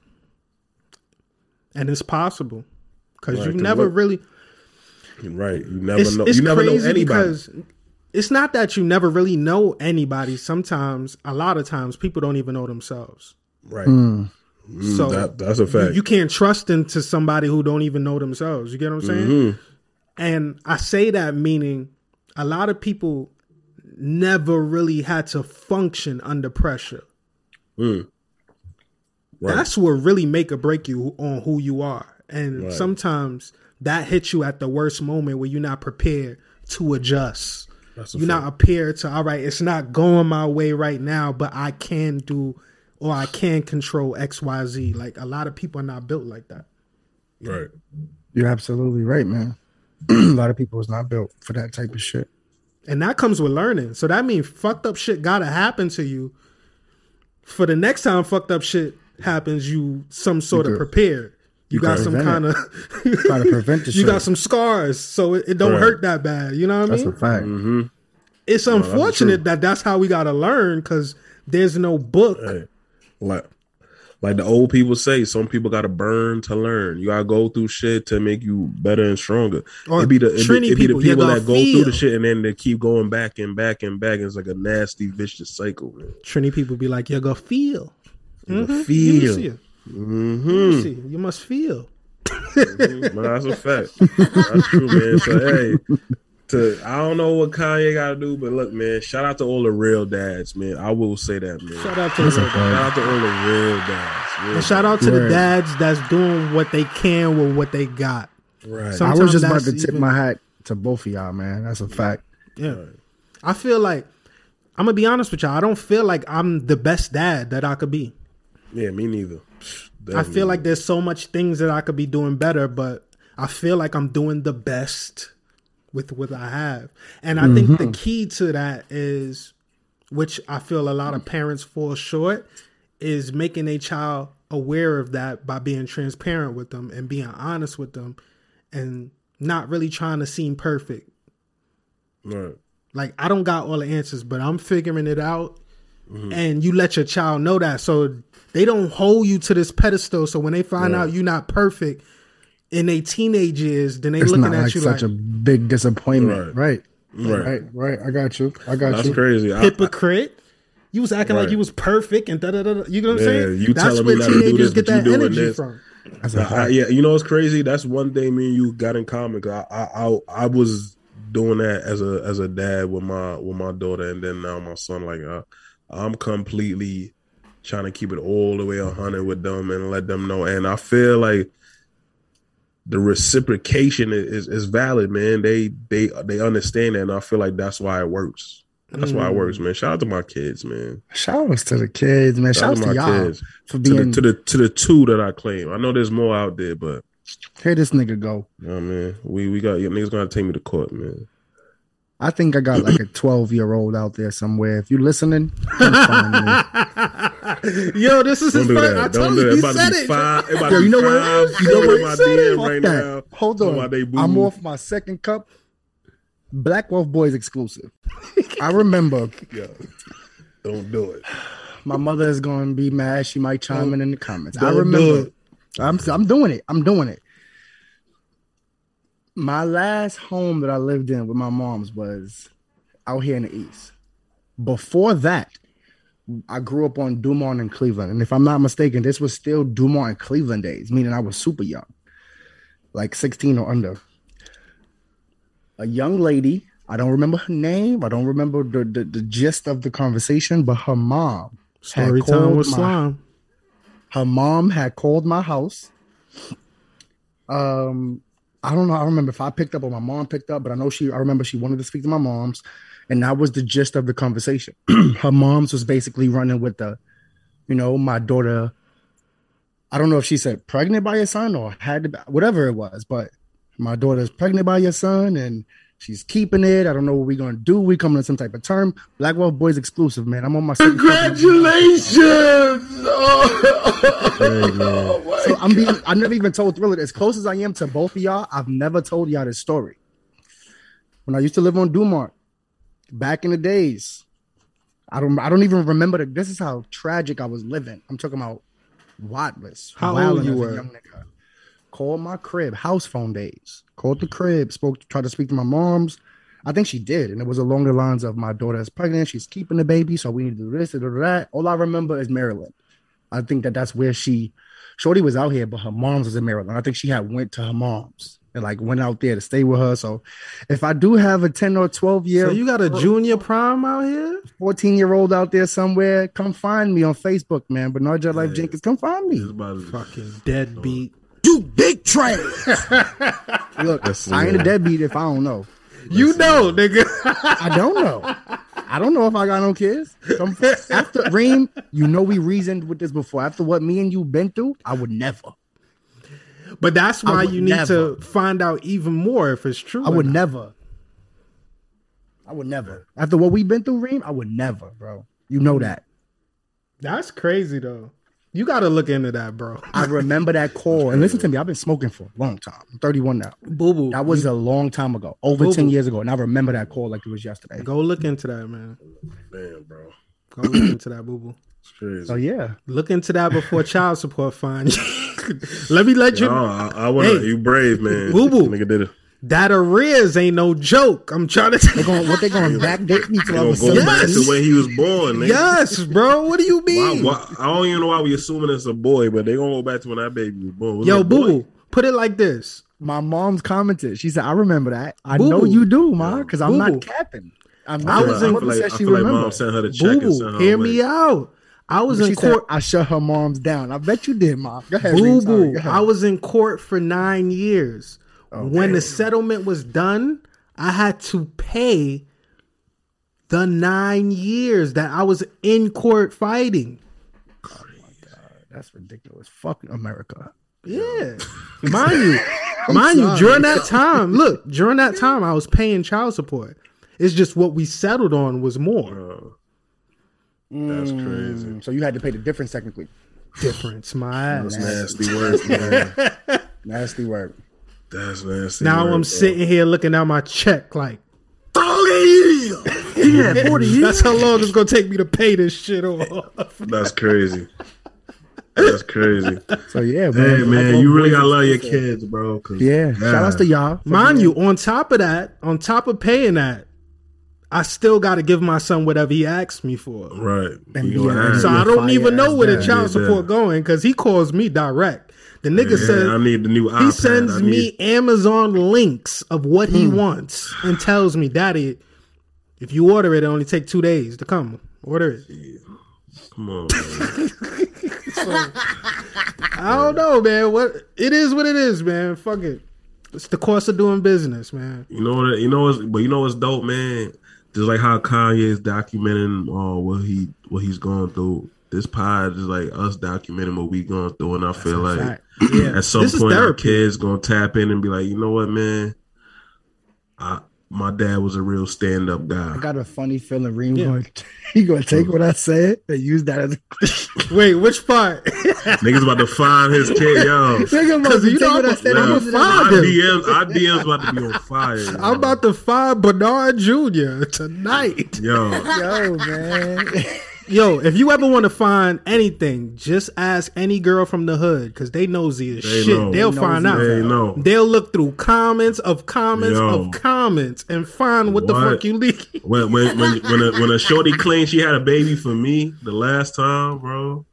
and it's possible because Right, you never look- really Right? You never it's, know. it's You never know anybody. because it's not that you never really know anybody. Sometimes, a lot of times, people don't even know themselves. right. Mm, So that, that's a You, fact. you can't trust into somebody who don't even know themselves. You get what I'm saying? Mm-hmm. And I say that meaning a lot of people never really had to function under pressure. Mm. Right. That's what really make or break you on who you are. And Right. sometimes that hits you at the worst moment where you're not prepared to adjust. That's You're not fact. prepared to, all right, it's not going my way right now, but I can do or I can control XYZ. Like a lot of people are not built like that. right. You're absolutely right, man. *clears throat* a lot of people is not built for that type of shit. And that comes with learning. So that means fucked up shit gotta happen to you. For the next time fucked up shit happens, you some sort of prepared. You, got some kind of Try to prevent the you shit. got some scars, so it, it don't Right. hurt that bad. You know what I mean? That's mean? a fact. Mm-hmm. it's unfortunate that that's how we gotta learn because there's no book. Hey, like, like the old people say, some people got to burn to learn. You got to go through shit to make you better and stronger. Or it be the, it be, Trini it be the people, you people that go through the shit and then they keep going back and back and back. It's like a nasty, vicious cycle, man. Trini people be like, "You gotta feel." You Mhm. feel. You. Mm-hmm. You see. You must feel. no, that's a fact. That's true, man. So hey, to I don't know what Kanye got to do, but look, man, shout out to all the real dads, man. I will say that, man. Shout out to the Shout out to all the real dads. Real and shout out to the dads that's doing what they can with what they got. Right. Some- I was just about to tip even- my hat to both of y'all, man. That's a fact. Yeah. I feel like I'm gonna be honest with y'all. I don't feel like I'm the best dad that I could be. Yeah, me neither. I feel like there's so much things that I could be doing better, but I feel like I'm doing the best with what I have. And I think the mm-hmm. key to that is which I feel a lot of parents fall short is making a child aware of that by being transparent with them and being honest with them and not really trying to seem perfect. Right. Like I don't got all the answers, but I'm figuring it out. And you let your child know that, so they don't hold you to this pedestal. So when they find Right. out you're not perfect in their teenage years, then they It's looking not at like you such like a big disappointment. Right. Right. Right. Right. I got you. I got That's you. crazy. I, I, hypocrite. You was acting like you was perfect and da da da. da. You know what I'm Yeah, saying? you That's telling me where not teenagers this, get that energy this. from. That's a I, fact. yeah, you know what's crazy? That's one thing me and you got in common. 'cause I, I, I, I was doing that as a as a dad with my with my daughter, and then now my son. Like, uh, I'm completely trying to keep it all the way a hundred with them and let them know. And I feel like the reciprocation is, is valid, man. They they they understand that, and I feel like that's why it works. That's why it Mm. works, man. Shout out to my kids, man. Shout outs to the kids, man. Shout Shout out to to y'all kids. for To the to the to the two that I claim. I know there's more out there, but here. This nigga go. Oh man, we we got your niggas gonna take me to court, man. I think I got like a *clears throat* 12 year old out there somewhere. If you're listening, *laughs* me. Yo, this is his Don't do first. I that. told Don't you, do that. he about said it. five. Yo, you be know what? five You know what? He said it. Right that. now. Hold on. about they. I'm off my second cup. Black Wealth Boyz exclusive. I remember *laughs* Yeah. Don't do it. my mother is going to be mad. She might chime in in the comments. I remember. I'm I'm doing it. I'm doing it. My last home that I lived in with my mom's was out here in the east. Before that, I grew up on Dumont and Cleveland, and if I'm not mistaken, this was still Dumont and Cleveland days, meaning I was super young, like 16 or under. A young lady, I don't remember her name, I don't remember the the, the gist of the conversation, but her mom had Story time called with my- slime. her mom had called my house. Um, I don't know. I don't remember if I picked up or my mom picked up, but I know she. I remember she wanted to speak to my mom's, and that was the gist of the conversation. *clears throat* her mom's was basically running with the, you know, my daughter. I don't know if she said pregnant by your son or had to, whatever it was, but my daughter's pregnant by your son and she's keeping it. I don't know what we're gonna do. We coming to some type of term. Black Wealth Boyz exclusive, man. I'm on my second cup. *laughs* So I'm being I never even told Thriller as close as I am to both of y'all, I've never told y'all this story. When I used to live on Dumont back in the days, I don't I don't even remember the, this is how tragic I was living. I'm talking about wildless. How old you as a were? young nigga. Called my crib, house phone days. Called the crib, spoke tried to speak to my mom's. I think she did, and it was along the lines of my daughter is pregnant, she's keeping the baby, so we need to do this, and do that. All I remember is Maryland. I think that that's where she, Shorty was out here, but her mom's was in Maryland. I think she had went to her mom's and like went out there to stay with her. So if I do have a 10 or 12 year, So you got a junior prime out here? 14 year old out there somewhere, come find me on Facebook, man. Bernard Jet Life Jenkins, come find It's me. about to- Fucking deadbeat. You big trash. *laughs* Look, That's I ain't a deadbeat if I don't know. You know, nigga. I don't know. I don't know if I got no kids. Come, *laughs* after Reem, you know we reasoned with this before. After what me and you been through, I would never. but that's why you need never. to find out even more if it's true. I would not. never. I would never. After what we've been through, Reem, I would never, bro. You know hmm. that. That's crazy though. You got to look into that, bro. I remember that call. And listen to me, I've been smoking for a long time. I'm 31 now. Boo boo. That was a long time ago, over Boo-boo. 10 years ago. And I remember that call like it was yesterday. Go look into that, man. Damn, bro. Go look into that, boo boo. It's crazy. So yeah. Look into that before child support find you. *laughs* let me let you. No, I, I want to. Hey. you brave man. Boo boo. Nigga did it. That arrears ain't no joke. I'm trying to. They're going what they going *laughs* backdate me till I Gonna was go back 17? to when he was born. Nigga. yes, bro. What do you mean? why, I don't even know why we assuming it's a boy, but they gonna go back to when that baby was born. Was Yo, boo boo. Put it like this. My mom's commented. She said, I remember that. I Boo-boo. know you do, ma, because I'm Boo-boo. not capping. I'm I not. was in- mother I feel like, said I she feel like mom sent her the check Boo and boo. sent her Hear away. me out. I was She in said, court. I shut her mom's down. I bet you did, ma. Go ahead, Boo boo. go ahead. I was in court for nine years. When the settlement was done, I had to pay the nine years that I was in court fighting. Oh my god, That's ridiculous. Fuck America. Yeah. mind you, mind you, *laughs* during that time, look, during that time I was paying child support. It's just what we settled on was more Uh, that's crazy. Mm, So you had to pay the difference technically. difference, my That's ass. nasty work, man. *laughs* Nasty work. That's nasty. Now work, I'm bro. sitting here looking at my check like Yeah, 40 years. *laughs* that's how long it's gonna take me to pay this shit off. *laughs* That's crazy. That's crazy. So yeah, Hey man. man, you really gotta love your kids, bro. Yeah. Shout outs to y'all. Mind you, on top of that, on top of paying that, I still got to give my son whatever he asks me for. Right. And You be gonna a- ask. So I don't even know where the child support yeah. going because he calls me direct. The nigga Yeah, says I need the new iPad. he sends I me Amazon links of what he Hmm. wants and tells me, "Daddy, if you order it, it only take two days to come. Order it." Come on, *laughs* man. I don't know, man. What it is, what it is, man. Fuck it. It's the cost of doing business, man. You know what? You know what's, but you know what's dope, man. Just like how Kanye is documenting uh, what he what he's going through. This pod is like us documenting what we going through, and I feel like. Yeah, at some this point our therapy. kids gonna tap in and be like, you know what, man. I my dad was a real stand up guy. I got a funny feeling Reem Yeah. going *laughs* he gonna take what I said and use that as a *laughs* Wait, which part? Niggas about to find his kid, yo. Nigga, Because must you know what I I'm- said I'm and a use it as. Our DMs, our DMs about to be on fire. *laughs* yo. I'm about to find Bernard Jr. tonight. yo. Yo, man. Yo, if you ever want to find anything, just ask any girl from the hood because they nosy as They shit. know. They'll They find nosy out. They know. They'll look through comments of comments Yo. of comments and find what, the fuck you leak. When when when when a, when a shorty claimed she had a baby for me the last time, bro.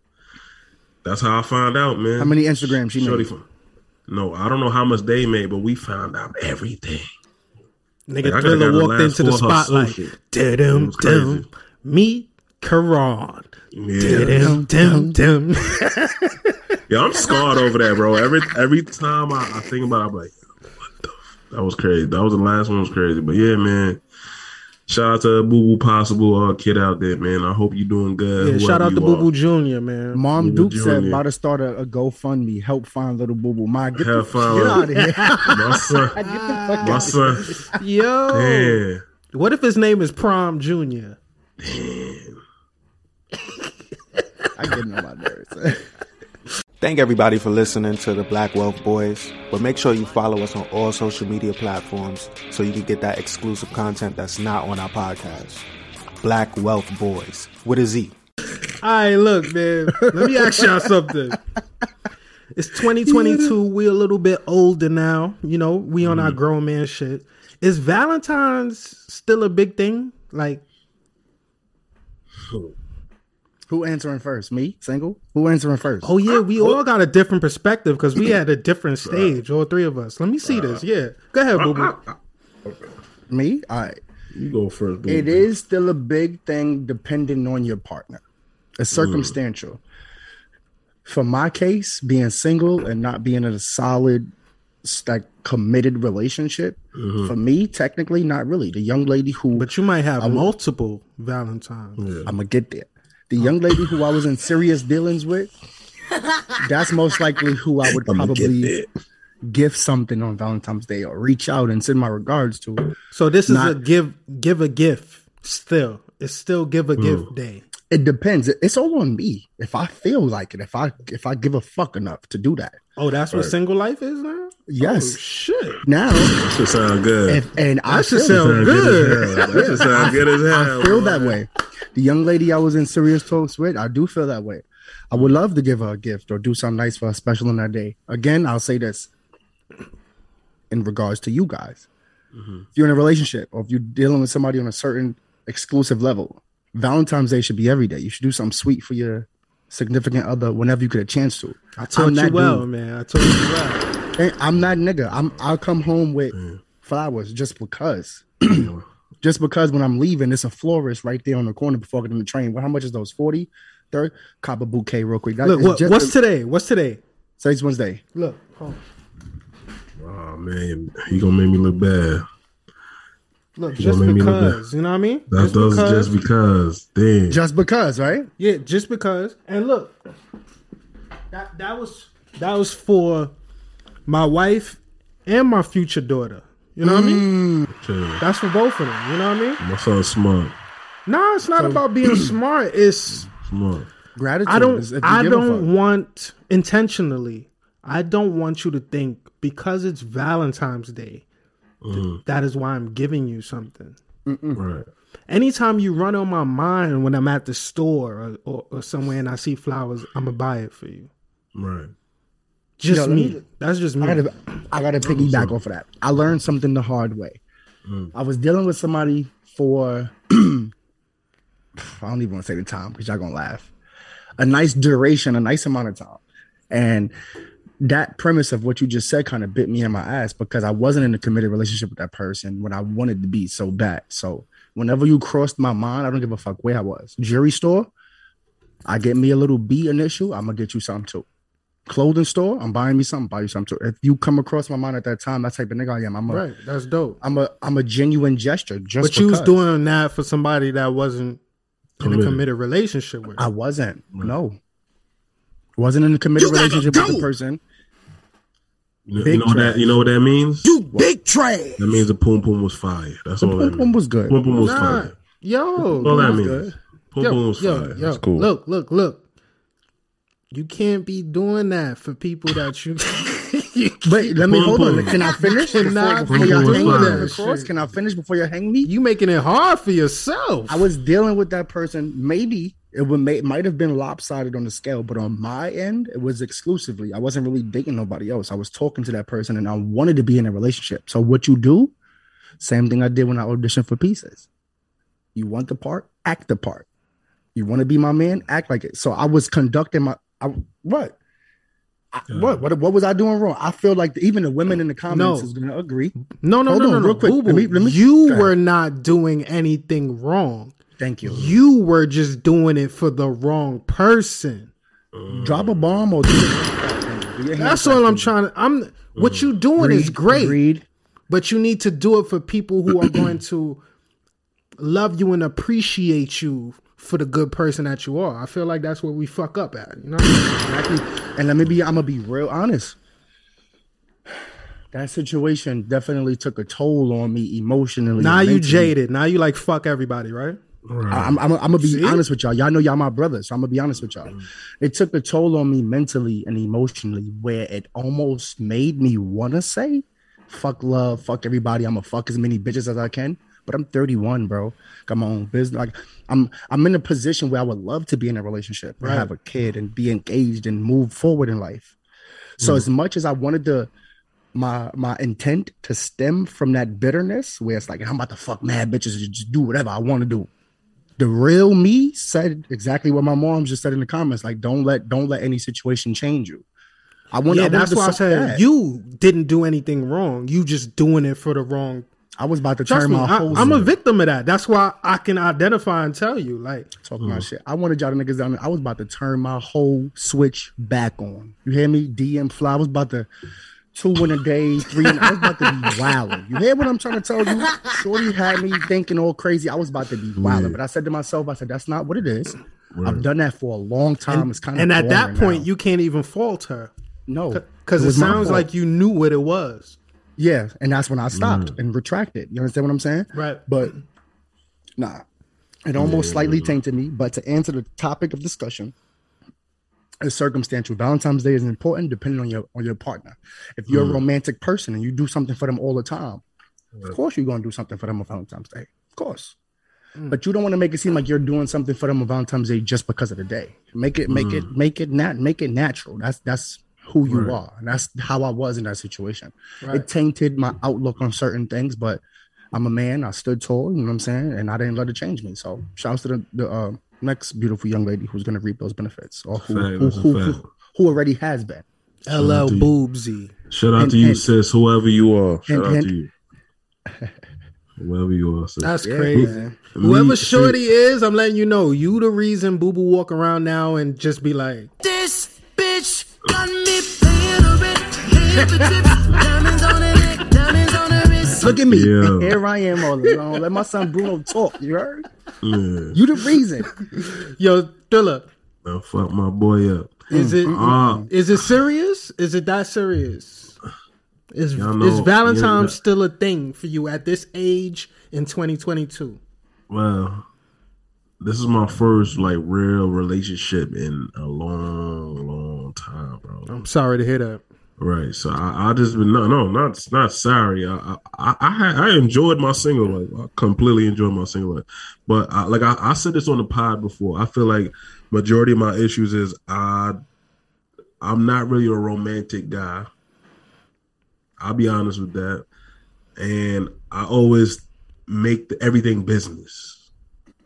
That's how I found out, man. How many Instagrams she shorty made? from? No, I don't know how much they made, but we found out everything. Nigga Like, I gotta Thriller walked into the four of her spotlight. social. Dum It was crazy. dum. Meet Karan. Yeah, Dum dum dum. *laughs* yeah, I'm scarred over that, bro. Every every time I, I think about, it, I'm like, what the? F-? That was crazy. That was the last one. Was crazy, but yeah, man. Shout out to Boo Boo Possible uh, kid out there, man. I hope you're doing good. Yeah, shout out you to Boo. Boo Jr. Man. Mom Little Duke said about to start a, a GoFundMe, help find little boo boo. My get, the, Have fun get out of here. *laughs* My son, *laughs* get the fuck my out. son. Yo, Yeah. what if his name is Prom Jr.? *laughs* I get on my nerves. *laughs* Thank everybody for listening to the Black Wealth Boyz. But make sure you follow us on all social media platforms so you can get that exclusive content that's not on our podcast. Black Wealth Boyz with a Z. All right, look, man. Let me ask y'all something. It's 2022. We a little bit older now. You know, we on our mm-hmm. grown man shit. Is Valentine's still a big thing? Like, Who answering first? Me? Single? Who answering first? oh yeah, we all got a different perspective because we had a different stage, all three of us. Let me see this. Yeah, go ahead, boo boo. *laughs* Me? All right. You go first. Boo. It is still a big thing depending on your partner. It's circumstantial. For my case, being single and not being in a solid, like committed relationship, mm-hmm. for me, technically, not really. The young lady who But you might have multiple Valentines. I'm gonna get there. The young lady who I was in serious dealings with, that's most likely who I would I'ma get probably there. gift something on Valentine's Day or reach out and send my regards to. So this is Not- a give give a gift. Still, it's still give a gift mm. day. It depends. It's all on me. If I feel like it, if I if I give a fuck enough to do that. Oh, that's what single life is now. Yes. Oh, shit. Now, That should sound good. if and I That should feel, sound Sound good. as hell. That should sound good as hell. *laughs* I feel boy. that way. The young lady I was in serious talks with, I do feel that way. I would love to give her a gift or do something nice for her special on that day. Again, I'll say this in regards to you guys. Mm-hmm. If you're in a relationship or if you're dealing with somebody on a certain exclusive level, Valentine's Day should be every day. You should do something sweet for your significant other whenever you get a chance to. I told I'm you that well, dude. man. I told you well. I'm that nigga. I'm I'll come home with mm. flowers just because. *clears throat* just because when I'm leaving, it's a florist right there on the corner before I get on the train. Well, how much is those? 40? Third? Cop a bouquet real quick. That Look, what, just what's a- today? What's today? Today's Wednesday. Look, hold on. Oh man, you gonna make me look bad. look, You just gonna make me look because, you know what I mean? That's those just because. Damn. Just because, right? yeah, just because. And look, that that was that was for my wife and my future daughter. You know what I mean? Mm. Chill. That's for both of them. You know what I mean? My son's smart. No, it's not about being *clears throat* smart. It's Smart. Gratitude. I don't is if you I give don't want intentionally. I don't want you to think because it's Valentine's Day. th- mm-hmm. that is why I'm giving you something. Right. Anytime you run on my mind when I'm at the store or, or, or somewhere and I see flowers, I'm gonna buy it for you. Right. Just Yo, me. me- That's just me. I gotta, I gotta piggyback off of that. I learned something the hard way. Mm. I was dealing with somebody for *clears throat* I don't even want to say the time because y'all gonna laugh. A nice duration, a nice amount of time. And that premise of what you just said kind of bit me in my ass because I wasn't in a committed relationship with that person when I wanted to be so bad. So whenever you crossed my mind, I don't give a fuck where I was. Jewelry store, I get me a little B initial, I'm gonna get you something too. Clothing store, I'm buying me something, buy you something too. If you come across my mind at that time, that type of nigga I am. I'm a, Right. That's dope. I'm a, I'm a genuine gesture. Just But you was doing that for somebody that wasn't in a Committed. committed relationship with. I wasn't. No. Wasn't in a committed relationship with the person. You know, you know what that you know what that means? You big trash. That means the poom poom was fire. That's all that Pum. Pum was good. Poom poom was Nah, fire. yo, All that means. good. Poom poom was yo, fire. yo, That's cool. Look, look, look. You can't be doing that for people that you. *laughs* But let me hold on. Can I *laughs* finish before, Cannot before be y'all hang me that. of course? Can I finish before you hang me? you making it hard for yourself. I was dealing with that person. Maybe it would may, might have been lopsided on the scale, but on my end, it was exclusively. I wasn't really dating nobody else. I was talking to that person, and I wanted to be in a relationship. So what you do? Same thing I did when I auditioned for pieces. You want the part, act the part. You want to be my man, act like it. So I was conducting my I, what. I- what what what was I doing wrong? I feel like even the women in the comments No. is gonna agree. no, no, Hold no, on, no, no. real quick. Boo Let me- let me- you Go ahead. were not doing anything wrong. Thank you. You were just doing it for the wrong person. Uh, Drop a bomb or do your hand clap. Do your hand That's all I'm trying to. I'm. What you doing is great. agreed. but you need to do it for people who are going to love you and appreciate you for the good person that you are. I feel like that's what we fuck up at. You know, Exactly. And let me be, I'm gonna be real honest. That situation definitely took a toll on me emotionally. now you jaded. Now you like fuck everybody, right? I- I'm, I'm, I'm gonna be See? honest with y'all. Y'all know y'all my brothers, so I'm gonna be honest with y'all. It took a toll on me mentally and emotionally, where it almost made me wanna say, "Fuck love, fuck everybody. I'm gonna fuck as many bitches as I can." But I'm 31, bro. Got my own business. Like I'm, I'm in a position where I would love to be in a relationship, and Right. have a kid, and be engaged and move forward in life. So mm. as much as I wanted to my my intent to stem from that bitterness where it's like I'm about to fuck mad bitches and just do whatever I want to do. The real me said exactly what my mom just said in the comments. Like, don't let don't let any situation change you. I want yeah, I that's why I said that. you didn't do anything wrong. You just doing it for the wrong. I was about to Trust turn me, my I, whole I'm a victim of that. That's why I can identify and tell you, like, talking my mm. shit. I wanted y'all to niggas down there. I was about to turn my whole switch back on. You hear me? DM fly. I was about to two in a day, three. In, I was about to be *laughs* wilding. You hear what I'm trying to tell you? Shorty had me thinking all crazy. I was about to be wilding, but I said to myself, I said, "That's not what it is." I've done that for a long time. it's kind of and at that point, you can't even fault her no because it, was my sounds like you knew what it was. Yeah, and that's when I stopped mm. and retracted. You understand what I'm saying? Right. But nah, it almost slightly tainted me. But to answer the topic of discussion, is circumstantial. Valentine's Day is important depending on your on your partner. If you're a mm. romantic person and you do something for them all the time, of course you're gonna do something for them on Valentine's Day. Of course. Mm. But you don't want to make it seem like you're doing something for them on Valentine's Day just because of the day. Make it, make it, make it nat, make it natural. That's that's who you are. And that's how I was in that situation. It tainted my outlook on certain things, but I'm a man. I stood tall. You know what I'm saying? And I didn't let it change me. So shouts to the, the uh, next beautiful young lady who's going to reap those benefits, or who who, who, who, who already has been. LL to you. Boobsy. Shout out And- to you, and- sis. Whoever you are. Shout and- out and- to you. *laughs* Whoever you are, sis. That's crazy. man. Whoever Shorty is, I'm letting you know. You the reason Boo Boo walk around now and just be like, This bitch got me paying a bit. Head to tip, diamonds on the neck, diamonds on the wrist. Look at me. Yeah. Here I am all alone. Let my son Bruno talk. You heard? Yeah. You the reason. "Yo, Thriller, Now fuck my boy up. is it Ah, is it serious? Is it that serious? Is Y'all know- is Valentine's yeah. still a thing for you at this age in 2022? well, this is my first like real relationship in a long, long time, bro. I'm sorry to hear that. Right. So I, I just been no, no, not not sorry. I I I, I enjoyed my single life. I completely enjoyed my single life. But I, like I, I said this on the pod before. I feel like majority of my issues is I I'm not really a romantic guy. I'll be honest with that. and I always make the, everything business.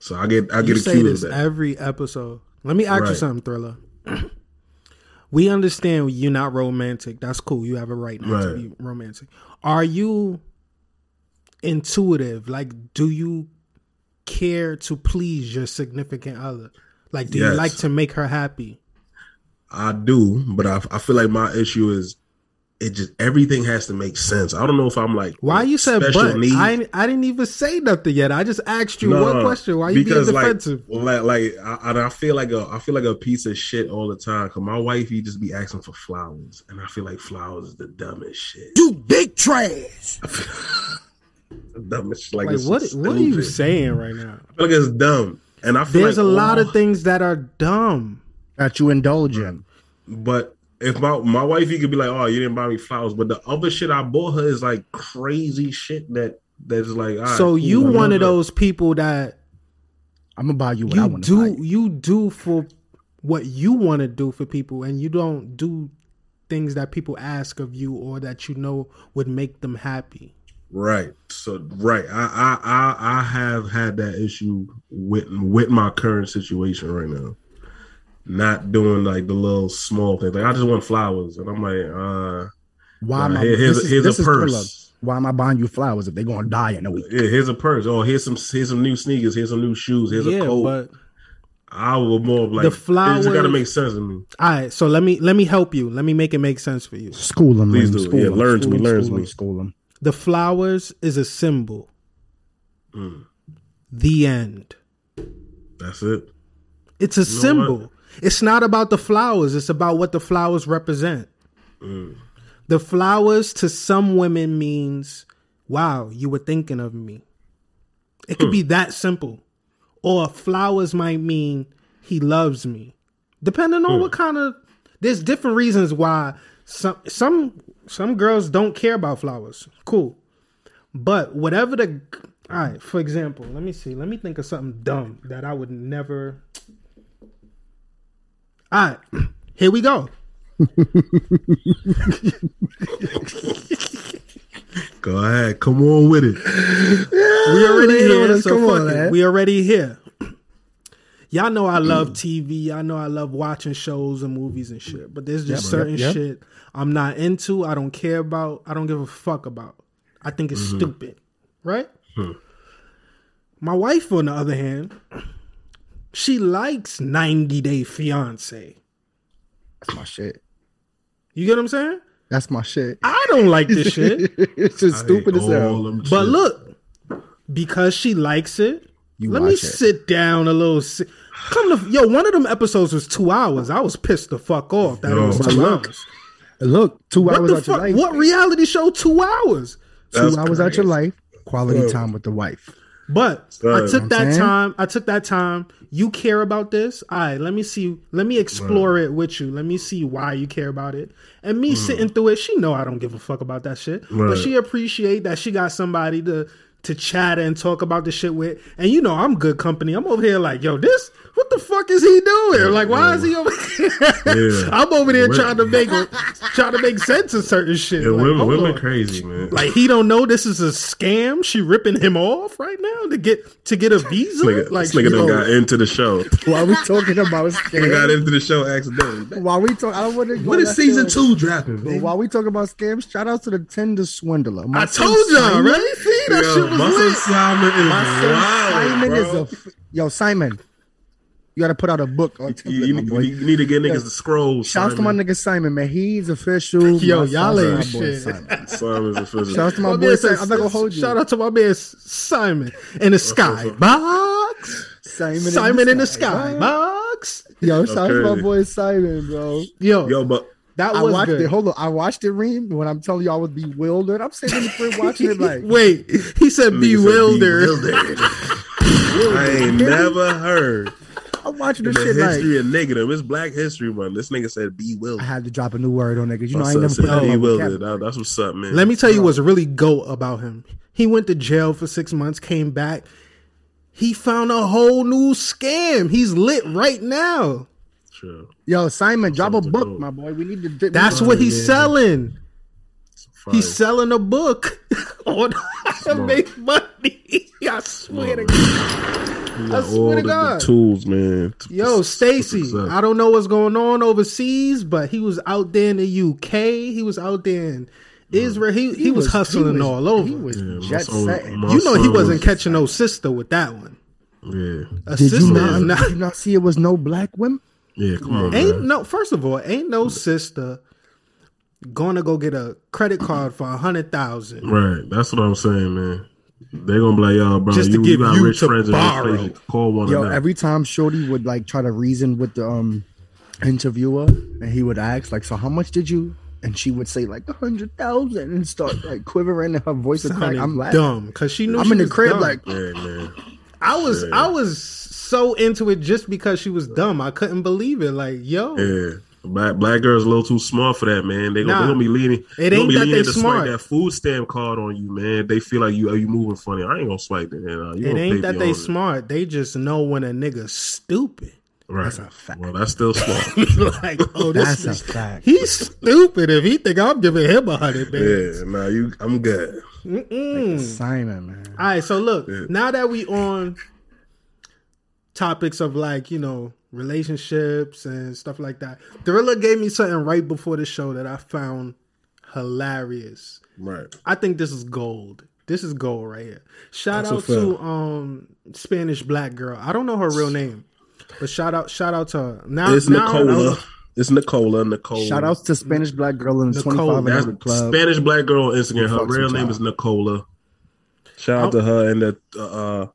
So I get I You get say accused this of that. every episode. Let me ask you something, Thriller. *clears throat* we understand you're not romantic. That's cool. You have a right not to be romantic. Are you intuitive? Like, do you care to please your significant other? Like, do you like to make her happy? I do, but I, I feel like my issue is it just everything has to make sense. I don't know if I'm like Why you said but? needs. I I didn't even say nothing yet. I just asked you one question. Why you being defensive? like like, like I, I feel like a I feel like a piece of shit all the time. Cause my wife, he just be asking for flowers, and I feel like flowers is the dumbest shit. You big trash. *laughs* Dumbest like, Like, what? so What are you saying right now? I feel like it's dumb, and I feel There's like a lot all- of things that are dumb. that you indulge in. But if my my wife, he could be like, "Oh, you didn't buy me flowers," but the other shit I bought her is like crazy shit that that's like. all right, so cool, you I one of those people that I'm gonna buy you what I you want to buy. do you do for what you want to do for people and you don't do things that people ask of you or that you know would make them happy Right. So right, I I I, I have had that issue with with my current situation right now. Not doing like the little small things. Like I just want flowers, and I'm like, uh, Why am uh, I? here- here's, a, is- here's a purse. Thriller. Why am I buying you flowers if they're gonna die in a week? Yeah, here's a purse. Oh, here's some here's some new sneakers. Here's some new shoes. Here's yeah a coat. but I will more of like The It just got to make sense to me. all right so let me let me help you let me make it make sense for you School them, Please Lynn. do. School Yeah, them. learn to School me, them, learn to me. School them. the flowers is a symbol Mm. the end That's it. it's a know symbol it's not about the flowers it's about what the flowers represent. Mm. the flowers to some women means wow you were thinking of me. It could be that simple. Or flowers might mean he loves me. Depending on what kind of there's different reasons why some some some girls don't care about flowers. Cool. But whatever the all right for example let me see let me think of something dumb that i would never all right here we go Go ahead. Come on with it. we already here, so Come fuck on, man. We already here. Y'all know I love TV. I know I love watching shows and movies and shit. But there's just Yep, certain yep, shit I'm not into. I don't care about. I don't give a fuck about. I think it's mm-hmm. stupid. Right? Hmm. My wife, on the other hand, she likes 90 Day Fiance. That's my shit. You get what I'm saying? That's my shit. I don't like this shit. *laughs* it's just I stupid as all hell. But shit. look, because she likes it, You let me it. sit down a little. Si- Come to yo, one of them episodes was two hours. I was pissed the fuck off that it was two look, hours. Look, two What hours the out your fuck? life. What reality show? Two hours. two That's hours out your life. Quality time with the wife. But I took that time. I took that time. You care about this? All right. Let me see. Let me explore it with you. Let me see why you care about it. And me sitting through it, she know I don't give a fuck about that shit. But she appreciate that she got somebody to to chat and talk about the shit with. And you know I'm good company. I'm over here like, yo, this. What the fuck is he doing? Like, why is he over? *laughs* Yeah. I'm over there Women- trying to make trying to make sense of certain shit. Yeah, Like, women, women crazy, man. Like he don't know this is a scam. She ripping him off right now to get to get a visa. Nigga, like this nigga done got into the show. *laughs* While we talking about *laughs* Nigga got into the show accidentally. while we talk, I don't want to. When is season two dropping, But baby? while we talk about scams, shout out to the Tinder swindler. My I told y'all, Simon- right? See that Yo, shit was my lit. Simon is My son wild, Simon bro. is a f- yo Simon. You got to put out a book on You, you, boy. you need to get niggas to scroll. Shout out to my nigga Simon, man. He's official. Yo, y'all ain't shit. Simon. Simon's official. Shout out to my, My boy Simon. I'm not gonna hold you. Shout out to my man Simon in the sky box. Simon, Simon in the sky What? box. Yo, shout out to my boy Simon, bro. Yo, Yo, but that I was watched good. it. Hold on, I watched it, Reem. When I'm telling you, I was bewildered. I'm sitting in the crib watching it like, Wait, he said nigga said bewildered. bewildered. *laughs* I ain't never heard I'm watching the this shit like. history of negative. It's Black History Month. This nigga said be willing. I had to drop a new word on niggas. You know, My I ain't son never put that in my bewildered. vocabulary. That- That's what's up, man. Let me tell you what's really goat about him. He went to jail for six months, came back. He found a whole new scam. He's lit right now. Sure. Yo, Simon, drop a book, my boy. We need to. That's what he's selling. He's selling a book *laughs* on how to make money. *laughs* I swear to God. I swear all to the, the God. tools, man. to- Yo, Stacy. I don't know what's going on overseas, but he was out there in the UK. He was out there in Israel. He he, was, hustling he was- all over. He was Yeah, jet son- setting. you know he wasn't was- catching no sister with that one. Yeah, A Did sister you not, not did you not see it was no black women? yeah. Come on, ain't man. no first of all, ain't no sister gonna go get a credit card for a hundred thousand. Right, that's what I'm saying, man. They gonna be like, yo, bro, Just to you, give you got you rich to friends borrow. this place. You Call one Yo, of them. every time Shorty would like try to reason with the um interviewer, and he would ask like, "So how much did you?" And she would say like a hundred thousand, and start like quivering, and her voice would I'm laughing. dumb because she knew I'm she in the crib dumb. like, yeah, man. I was I was so into it just because she was dumb. I couldn't believe it. Like, yo, Yeah. Black black girls a little too smart for that, man. They gonna, Nah. they gonna be leaning. It they gonna ain't be that leaning they to smart. swipe that food stamp card on you, man. They feel like you are you moving funny. I ain't gonna swipe it. Man. Uh, you it ain't that they it. smart. They just know when a nigga stupid. Right. That's a fact. Well, that's still smart. *laughs* like, oh, this That's a fact. He's stupid if he think I'm giving him a hundred yeah. bands. Nah, you. I'm good. Mm. Simon, man. All right, so look, Yeah. now that we on topics of like you know relationships and stuff like that, Gorilla gave me something right before the show that I found hilarious. Right. I think this is gold. This is gold right here. Shout That's out to um Spanish black girl. I don't know her real name, but shout out shout out to her. Now It's now- Nicola. It's Nicola. Nicole. Shout outs to Spanish black girl in the Nicole, 25 and That's older club. Spanish black girl on Instagram. Her real name y'all. is Nicola. Shout out to her and the uh,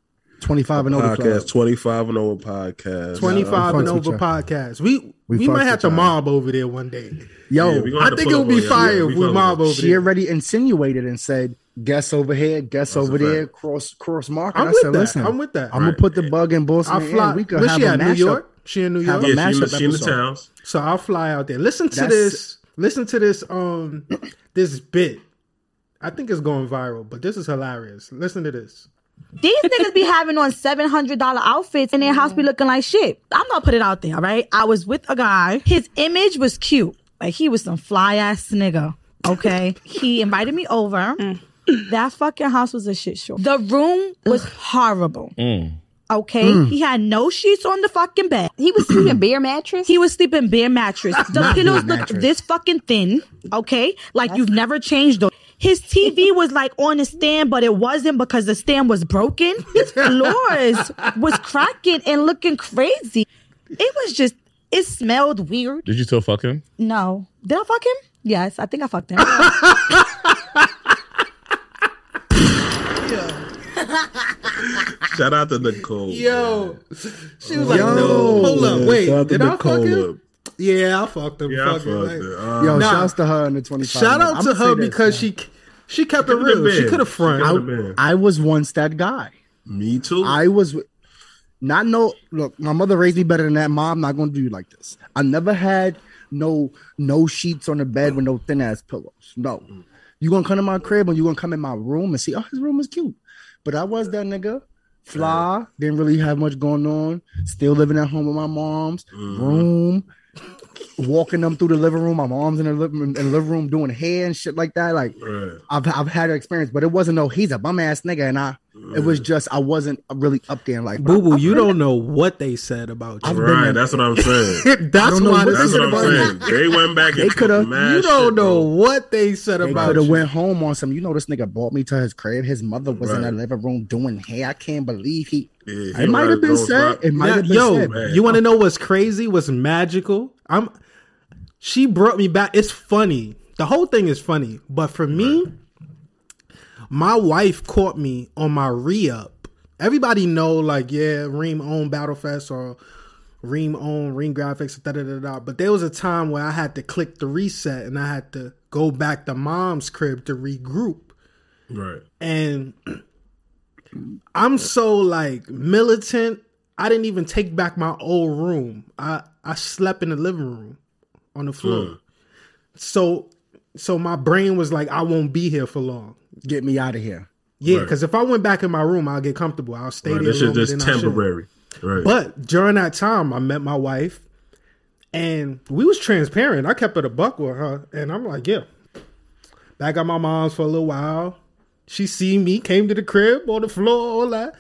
25 and older club. podcast, 25 and over podcast. 25 Yeah, and over podcast. We we, We might have to y'all. mob over there one day. Yo, Yeah, I think it up would be fire yeah, if we we mob with over she there. already insinuated and said, "Guess over here, guess That's over there, cross cross market." I'm I with said, that. "Listen, I'm with that. I'm gonna put the bug in Boston. I'll fly. We could Where's have she a at? New. York? She in New York? Yeah, she, in the- mashup she in the towns. So I'll fly out there. Listen to That's- this. Listen to this. Um, this bit. I think it's going viral, but this is hilarious. Listen to this. These niggas be having on seven hundred dollar outfits and their house be mm-hmm. looking like shit. I'm gonna put it out there, all right? I was with a guy. His image was cute. Like he was some fly ass nigga. Okay. *laughs* he invited me over. Mm. That fucking house was a shit show. The room was horrible. Mm. Okay. Mm. He had no sheets on the fucking bed. He was sleeping *clears throat* bare mattress. He was sleeping bare mattress. The pillows looked this fucking thin. Okay, like you've never changed them. His TV was like on a stand, but it wasn't because the stand was broken. His *laughs* floors was cracking and looking crazy. It was just. It smelled weird. Did you still fuck him? No, did I fuck him? Yes, I think I fucked him. *laughs* Shout out to Nicole. Yo, she was like, Yo. "No, hold up, wait, Shout out to did I fuck Nicola. him? Yeah, I fucked him. Yeah, I fuck him, fucked right? it. Uh, Yo, Nah. shouts to her in the 25. Shout out I'ma her because man. she she kept it real. been. She could have She front. could've. I was once that guy. Me too. I was not no look, my mother raised me better than that. Mom, not gonna do you like this. I never had no no sheets on the bed with no thin ass pillows. No. You gonna come to my crib and you gonna come in my room and see, oh, his room is cute. But I was that nigga. Fly, didn't really have much going on. Still living at home with my mom's room. Walking them through the living room. My mom's in the living in the living room doing hair and shit like that. Like Right. I've I've had an experience, but it wasn't no he's a bum ass nigga, and I it was just I wasn't really up there and like Boo boo, you don't know what they said about you. Right. That's what I'm *laughs* saying. *laughs* That's why what this That's is what I'm about saying. They went back They coulda- mad You don't shit, know bro. what they said They about could have you. went home on some. You know, this nigga brought me to his crib. His mother was in the living room doing hair. I can't believe he. Yeah, it might have been said. It might have been yo, said. man. you want to know what's crazy? What's magical? I'm. She brought me back. It's funny. The whole thing is funny, but for me, my wife caught me on my re up. Everybody know, like, yeah, Reem own Battlefest or Reem own Reem Graphics, da da da da. But there was a time where I had to click the reset and I had to go back to mom's crib to regroup Right. and I'm so like militant. I didn't even take back my old room. I I slept in the living room on the floor. Mm. So so my brain was like, I won't be here for long. Get me out of here. Yeah, Right. because if I went back in my room, I'll get comfortable. I'll stay Right. there. This is just than I should. temporary. Right. But during that time, I met my wife, and we was transparent. I kept it a buck with her, and I'm like, yeah, back at my mom's for a little while. She see me, came to the crib on the floor, all that.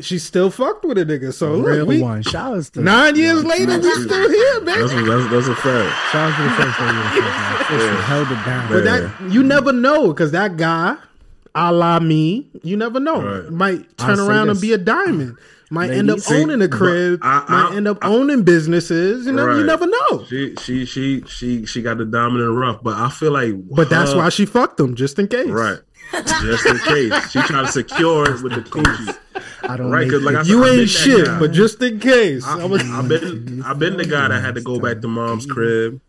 She still fucked with a nigga. So Real look, we, one. Shout out to nine years later, we still here, man. That's a, that's, that's a fact. Shout out to the first lady. of the first one. Officially *laughs* held it down. But that you never know because that guy, a la me, you never know. Right. Might I'll turn say around and be a diamond. Might end up see, owning a crib. but I- might end up owning businesses. You know, you never know. She she she she she got the dominant rough, but I feel like But that's why she fucked him, just in case. right. Just in case she trying to secure it with the coochie, I don't right? make Because like I said, You I've ain't shit, but just in case. I, I'm a- I've been I've been the guy that had to go back to mom's crib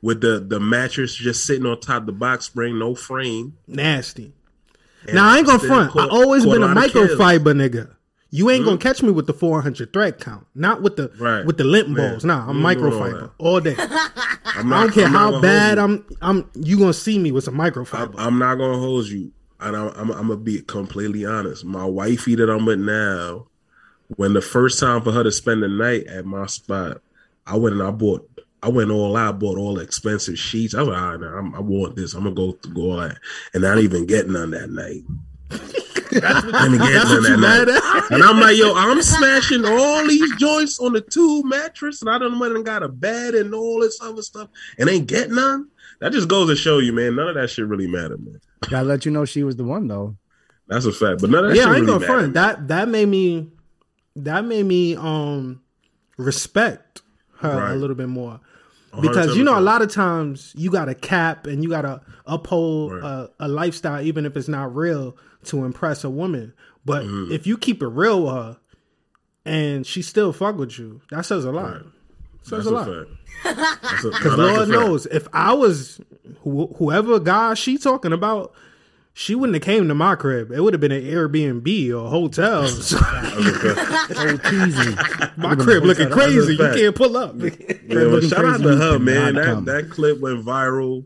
with the the mattress just sitting on top of the box spring, no frame. nasty. And Now I ain't gonna front. caught- I always been a lot of kills. Hmm? microfiber nigga. You ain't gonna catch me with the 400 thread count, not with the Right. with the lint Man, balls. Nah, I'm you ain't doing all microfiber all day. *laughs* I'm I don't care I'm not how bad. I'm. I'm. You gonna see me with some I'm, microfiber. I'm not gonna hold you, and I'm, I'm, I'm gonna be completely honest. My wifey that I'm with now, when the first time for her to spend the night at my spot, I went and I bought. I went all out, bought all expensive sheets. I was like, right, I want this. I'm gonna go through all that, and I didn't even get none that night. I didn't get That's none what you that mad night. at? And I'm like, yo, I'm smashing all these joints on the two mattress, and I done went and got a bed and all this other stuff, and ain't get none. That just goes to show you, man. None of that shit really matter, man. *laughs* Gotta let you know she was the one though. That's a fact. But none of that yeah, shit I ain't really gonna matter. front. That that made me that made me um respect her a little bit more. Because you know, a lot of times you got to cap and you got to uphold Right. a, a lifestyle, even if it's not real, to impress a woman. But Mm-hmm. if you keep it real with her and she still fuck with you, that says a lot. Right. Says That's a a lot. fact. That's a- *laughs* no, Because Lord knows, if I was wh- whoever guy she talking about, she wouldn't have came to my crib. It would have been an Airbnb or a hotel. *laughs* That's a fact. So *laughs* teasy. my crib looking crazy. You can't pull up. Yeah, but looking shout out to her, man. That that clip went viral.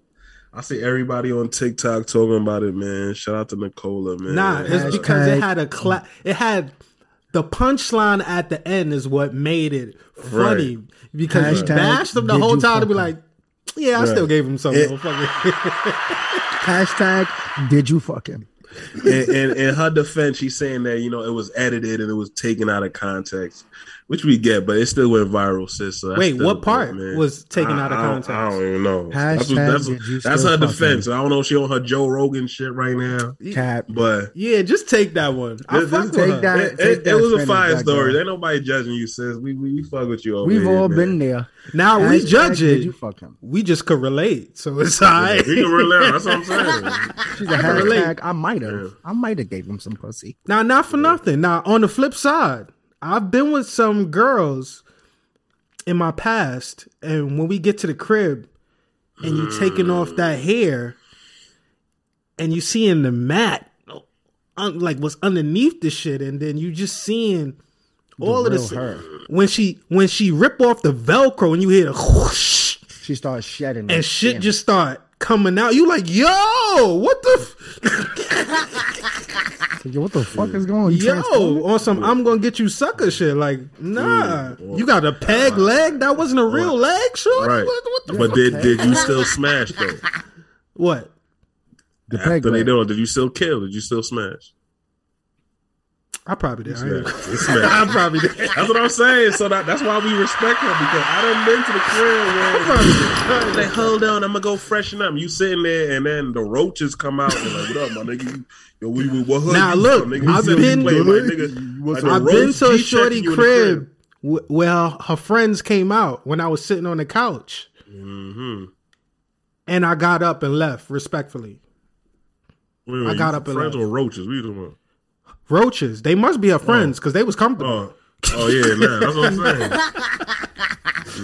I see everybody on TikTok talking about it, man. Shout out to Nicola, man. Nah, it's because it had a cla- It had the punchline at the end is what made it funny because you Hashtag bashed him the whole time to be like, yeah, I Right. still gave him some It- motherfucker. *laughs* Hashtag did you fuck him? in, in, in her defense, she's saying that you know it was edited and it was taken out of context, which we get, but it still went viral, sis. So Wait, what part man. was taken I- out of context? I don't even know. That's, what, Hashtag that's, did that's her defense. him? I don't know if she on her Joe Rogan shit right now, Cat. but yeah, just take that one. I This- fuck with take her. that- it, take it, it was a spin fire story. there. Ain't nobody judging you, sis. We we, we fuck with you. Over We've here, all man. been there. Now we judge Did you it. fuck him? We just could relate, so it's alright. We can relate. That's what I'm saying. *laughs* She's a hashtag. I might have. I might have gave him some pussy. Now, not for nothing. Now, on the flip side, I've been with some girls in my past, and when we get to the crib and you taking off that hmm. hair and you seeing the mat, un- like what's underneath the shit, and then you just seeing all of real this her. when she when she rip off the velcro and you hear the whoosh She started shedding and her shit skin. just start coming out. You like, yo, what the f- *laughs* Yo, what the fuck is going on? You Yo, transforming? on some I'm gonna get you sucker shit. Like, nah. You got a peg leg? That wasn't a real leg, sure. Right. What, what the But fuck? did did you *laughs* still smash though? What? the peg After they leg. doing, did you still kill? Did you still smash? I probably did. I, ain't- Smash. You smash. I probably did. *laughs* That's what I'm saying. So that, that's why we respect her because I done been to the crib where like, hold on, I'm gonna go freshen up. You sitting there and then the roaches come out and like, what up, my nigga? Yo, we, we, what hood Now, you look, from, nigga? I've You been- playing, like, nigga, like I've been to a shorty you in the crib where her friends came out when I was sitting on the couch, Mm-hmm. and I got up and left respectfully. Wait, wait, I got up and friends left. or roaches? We doing? Roaches, they must be her friends oh. because they was comfortable. Oh, oh yeah, man. That's what I'm saying. *laughs*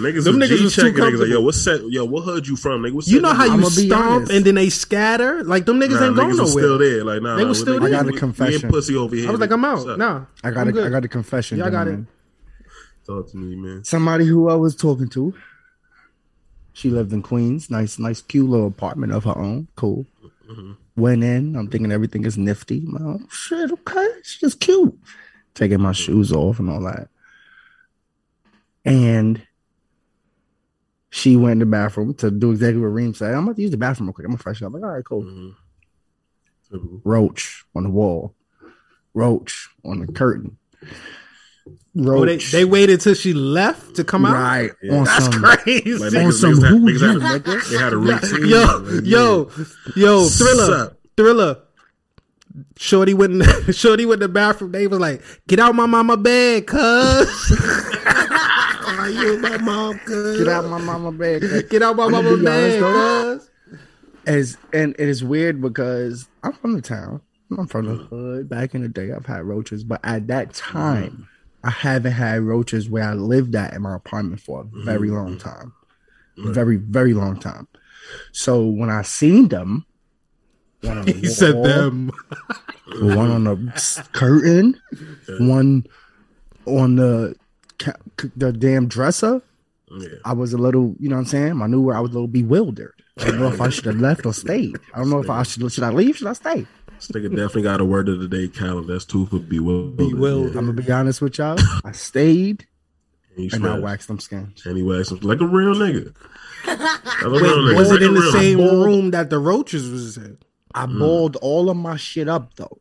niggas, Them was niggas was too niggas like, comfortable. yo, what set? Yo, what hood you from, nigga? What you know how you I'ma stomp and then they scatter? Like them niggas Nah, ain't going niggas was nowhere. still there. Like, nah, They was still there. I got a we- we confession. ain't pussy over here. I was like, I'm out. up? Nah, I got I'm. I got a confession. Yeah, I got it. Talk to me, man. Somebody who I was talking to. She lived in Queens. Nice, nice, cute little apartment of her own. Cool. Mm-hmm. Went in. I'm thinking everything is nifty. Well, shit, okay. It's just cute. Taking my Mm-hmm. shoes off and all that. And She went in the bathroom to do exactly what Reem said. I'm about to use the bathroom real quick. I'm gonna freshen up. Like, all right, cool. Mhm. Roach on the wall. Roach on the curtain. Roach. Oh, they, they waited till she left to come out. right Yeah. on That's some crazy. Like, on some had, who niggas you, had, they had a routine. yo, Like, yo, yo, thriller, Sup? thriller. Shorty went in the, *laughs* Shorty went in the bathroom. They was like, "Get out my mama bed, cuz." *laughs* Are you my mom? Cuz? Get out my mama bed. *laughs* Get out my I'm mama bed, cuz. As and it is weird because I'm from the town. I'm from the hood. Back in the day, I've had roaches, but at that time, I haven't had roaches where I lived at in my apartment for a very mm-hmm. long time, very very long time. So when I seen them, one on *laughs* the He said them. *laughs* one on the curtain, one on the the damn dresser. Yeah. I was a little, you know what I'm saying? I knew where I was a little bewildered. I don't know if I *laughs* should have left or stayed. I don't know if I should should I leave? Should I stay? This nigga definitely got a word of the day calendar. That's two for bewildered. Bewildered. Yeah. I'm gonna be honest with y'all. I stayed And, and I waxed them skins. And he waxed him like a real nigga. Like a real Wait, nigga. was Like it in the real- same Bald. room that the roaches was in? I Mm. balled all of my shit up though.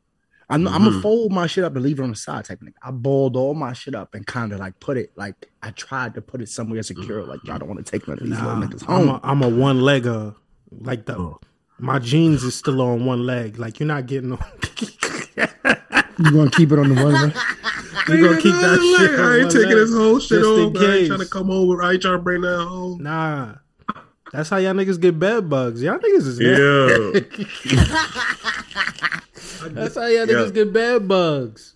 I'm, I'm Mhm. gonna fold my shit up and leave it on the side type of thing. I balled all my shit up and kind of like put it like I tried to put it somewhere secure. Like y'all don't want to take none of these Nah, little niggas I'm home. a, I'm a one legger. Like the Oh. My jeans is still on one leg. Like you're not getting on. you gonna keep it on the one? leg? *laughs* you gonna keep that Like, shit. on I ain't one taking leg. this whole shit Just in. I ain't trying to come over. I ain't trying to bring that home. Nah, that's how y'all niggas get bed bugs. Y'all niggas is Yeah. *laughs* That's how y'all niggas Yeah. get bed bugs.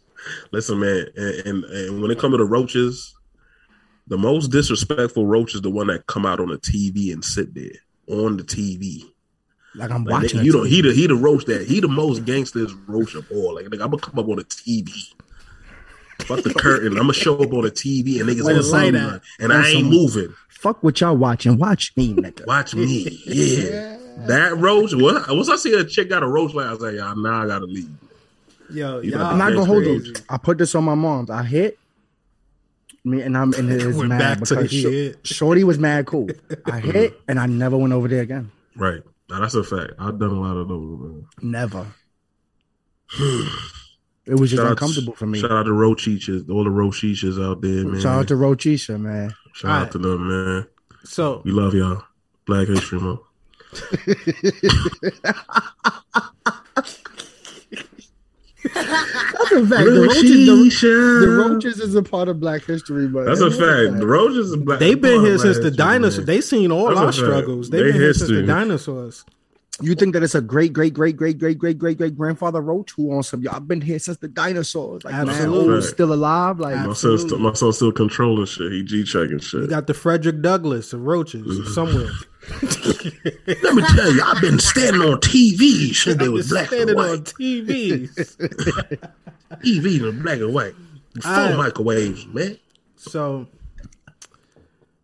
Listen, man, and, and, and when it comes to the roaches, the most disrespectful roach is the one that come out on the TV and sit there on the TV. Like I'm Like, watching. nigga, you too. don't he the he the roach that he the most gangsters roach of all. Like nigga, I'm gonna come up on the TV. Fuck the curtain. I'm gonna show up on the TV and niggas Where on the light something, and I ain't some- moving. Fuck what y'all watching. Watch me, nigga. Watch me. *laughs* Yeah. That roach. What? Once I see a chick got a roach like I was like, yeah, now I gotta leave. Yo, You y'all, I'm not gonna hold crazy. you. I put this on my mom's. I hit me, and I'm and it's mad back to because Sho- Shorty was mad cool. I *laughs* hit, and I never went over there again. Right. Now that's a fact. I've done a lot of those, man. Never. *sighs* It was just Shout out- uncomfortable for me. Shout out to Roachiches, all the Roachiches out there, man. Shout out to Rochisha, man. Shout out to them, man. so We love y'all. Black History Month. *laughs* *laughs* That's a fact. The roaches, the, the roaches is a part of Black history, but That's a fact. The Roaches is black. they've been here since the dinosaurs. They've seen all That's our struggles. They've They been here since the history. dinosaurs. You think that it's a great, great, great, great, great, great, great, great grandfather roach who on some? Y'all been here since the dinosaurs. Like man, Absolutely. old, still alive. Like My son's, still, my son's still controlling shit. He G checking You shit. got the Frederick Douglass of roaches *laughs* somewhere. Let me tell you, I've been standing on TV. Shit, they was black and Standing on white. TV. *laughs* TV was black and white. Before Alright. Um, microwaves, man. So,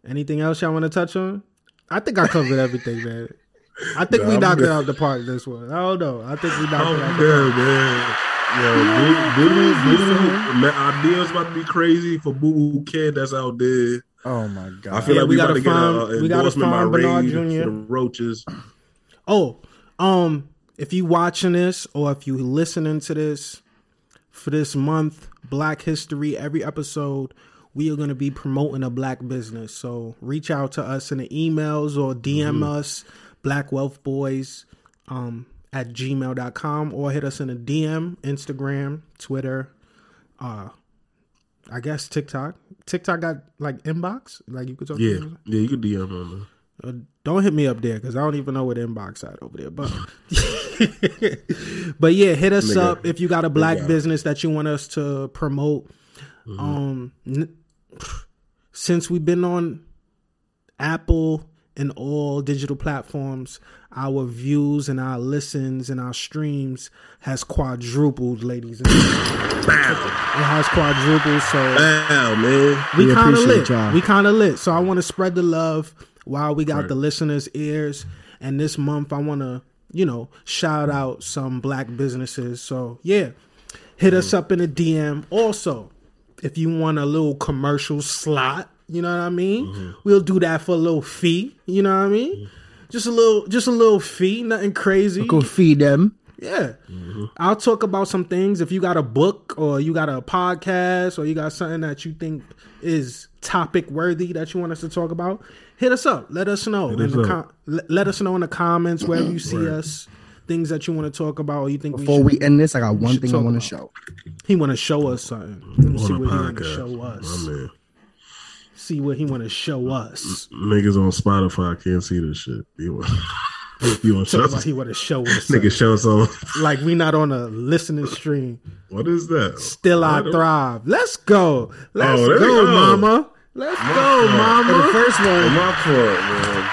anything else y'all want to touch on? I think I covered everything, man. I think Nah, we I'm knocked good. it out the park this one. I don't know. I think we knocked Oh it out the good, man. Yo, boo, boo, boo, man, ideas about to be crazy for Boo Boo Kid that's out there. Oh my god. I feel Yeah, like we we, about gotta to get find- a, we gotta find Bernard Jr.. the roaches. *clears throat* Oh, um, if you watching this or if you listening to this for this month, Black History, every episode, we are going to be promoting a black business. So reach out to us in the emails or DM us, Black Wealth Boyz, um, at gmail.com or hit us in a DM, Instagram, Twitter, uh, I guess TikTok. TikTok got like inbox, like you could talk Yeah, to them. yeah, you could DM on Uh, don't hit me up there because I don't even know what inbox at over there. But *laughs* but yeah, hit us Nigga. up if you got a black Nigga. business that you want us to promote. Um, n- since we've been on Apple and all digital platforms, our views and our listens and our streams has quadrupled, ladies and gentlemen. there. It has quadrupled, so bow, man. we We kind of lit. y'all. We kind of lit. So I want to spread the love while we got Right. the listeners' ears. And this month, I want to, you know, shout out some black businesses. So yeah, hit us mm. up in the DM. Also, if you want a little commercial slot, You know what I mean? Mm-hmm. We'll do that for a little fee. You know what I mean? Mm-hmm. Just a little, just a little fee, nothing crazy. Go feed them. Yeah. Mm-hmm. I'll talk about some things. If you got a book or you got a podcast or you got something that you think is topic worthy that you want us to talk about, hit us up. Let us know. Hit in us the up. com- let, let us know in the comments wherever you see us. Things that you want to talk about or you think Before we we end this, I got one thing I want to show. he want to show us something. Let me see on the what he want to podcast. show us. My man. See what he want to show us. Niggas on Spotify can't see this shit. You want, you want to show about he want to show us. Nigga something. show some. Like we not on a listening stream. What is that? Still I don't- thrive. Let's go. Let's Oh, go, go. mama. Let's go, fault. mama. The first one, oh, My fault, man.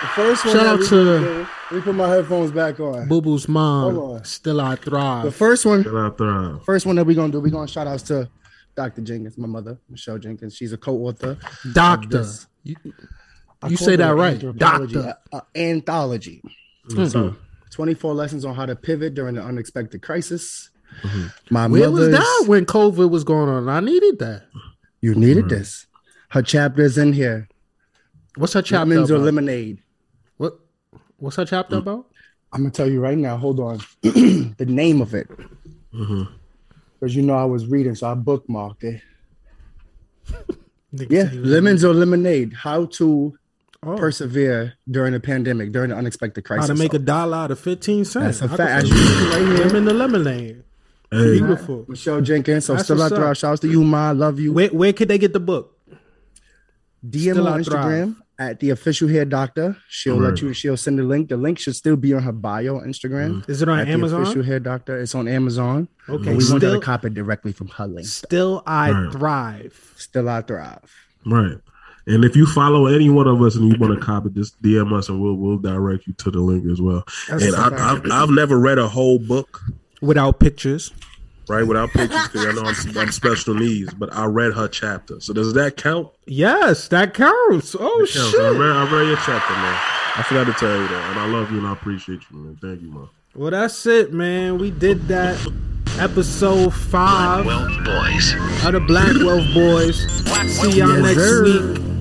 the first one. Shout out to- Let me put my headphones back on. Boo Boo's mom. Hold on. Still I thrive. The first one, Shout out Thrive. first one that we're gonna do, we're gonna shout outs to Dr. Jenkins, my mother, Michelle Jenkins. She's a co-author. Doctor. this. You, you say that right. anthropology, Doctor. a- a anthology. Mm-hmm. So, 24 lessons on how to pivot during an unexpected crisis. Mm-hmm. My Where was that when COVID was going on? I needed that. You needed mm-hmm. this. Her chapter is in here. What's her chapter Lemons or lemonade. What? What's her chapter mm. about? I'm gonna tell you right now. Hold on. *clears throat* the name of it. Because you know I was reading, so I bookmarked it. Yeah, lemons or lemonade. How to Oh. persevere during a pandemic, during an unexpected crisis. How to make a dollar out of fifteen cents? That's a fact. As you see right here. Lemon the lemonade. Hey, Beautiful. Michelle Jenkins. So That's still out there. Shouts to you, ma. I love you. Where where could they get the book? DM Still on. Instagram at the official hair doctor. She'll Right. let you. She'll send the link. The link should still be on her bio on Instagram. Mm. Is it on at The Amazon? official hair doctor. It's on Amazon. Okay, But we wanted still- to copy directly from her link. Still I Right. thrive. Still I thrive. right. And if you follow any one of us and you want to copy, just DM us and we'll we'll direct you to the link as well. That's and a I, fact. I've I've never read a whole book Without pictures. Right without pictures because I know I'm, I'm special needs, but I read her chapter. So does that count? Yes, that counts. Oh Counts. I shit. read, I read your chapter, man. I forgot to tell you that, and I love you and I appreciate you, man. Thank you, man. Well, that's it, man. We did that. Episode five Well, boys. of the Black Wealth Boyz. See y'all Yes, next sir. week.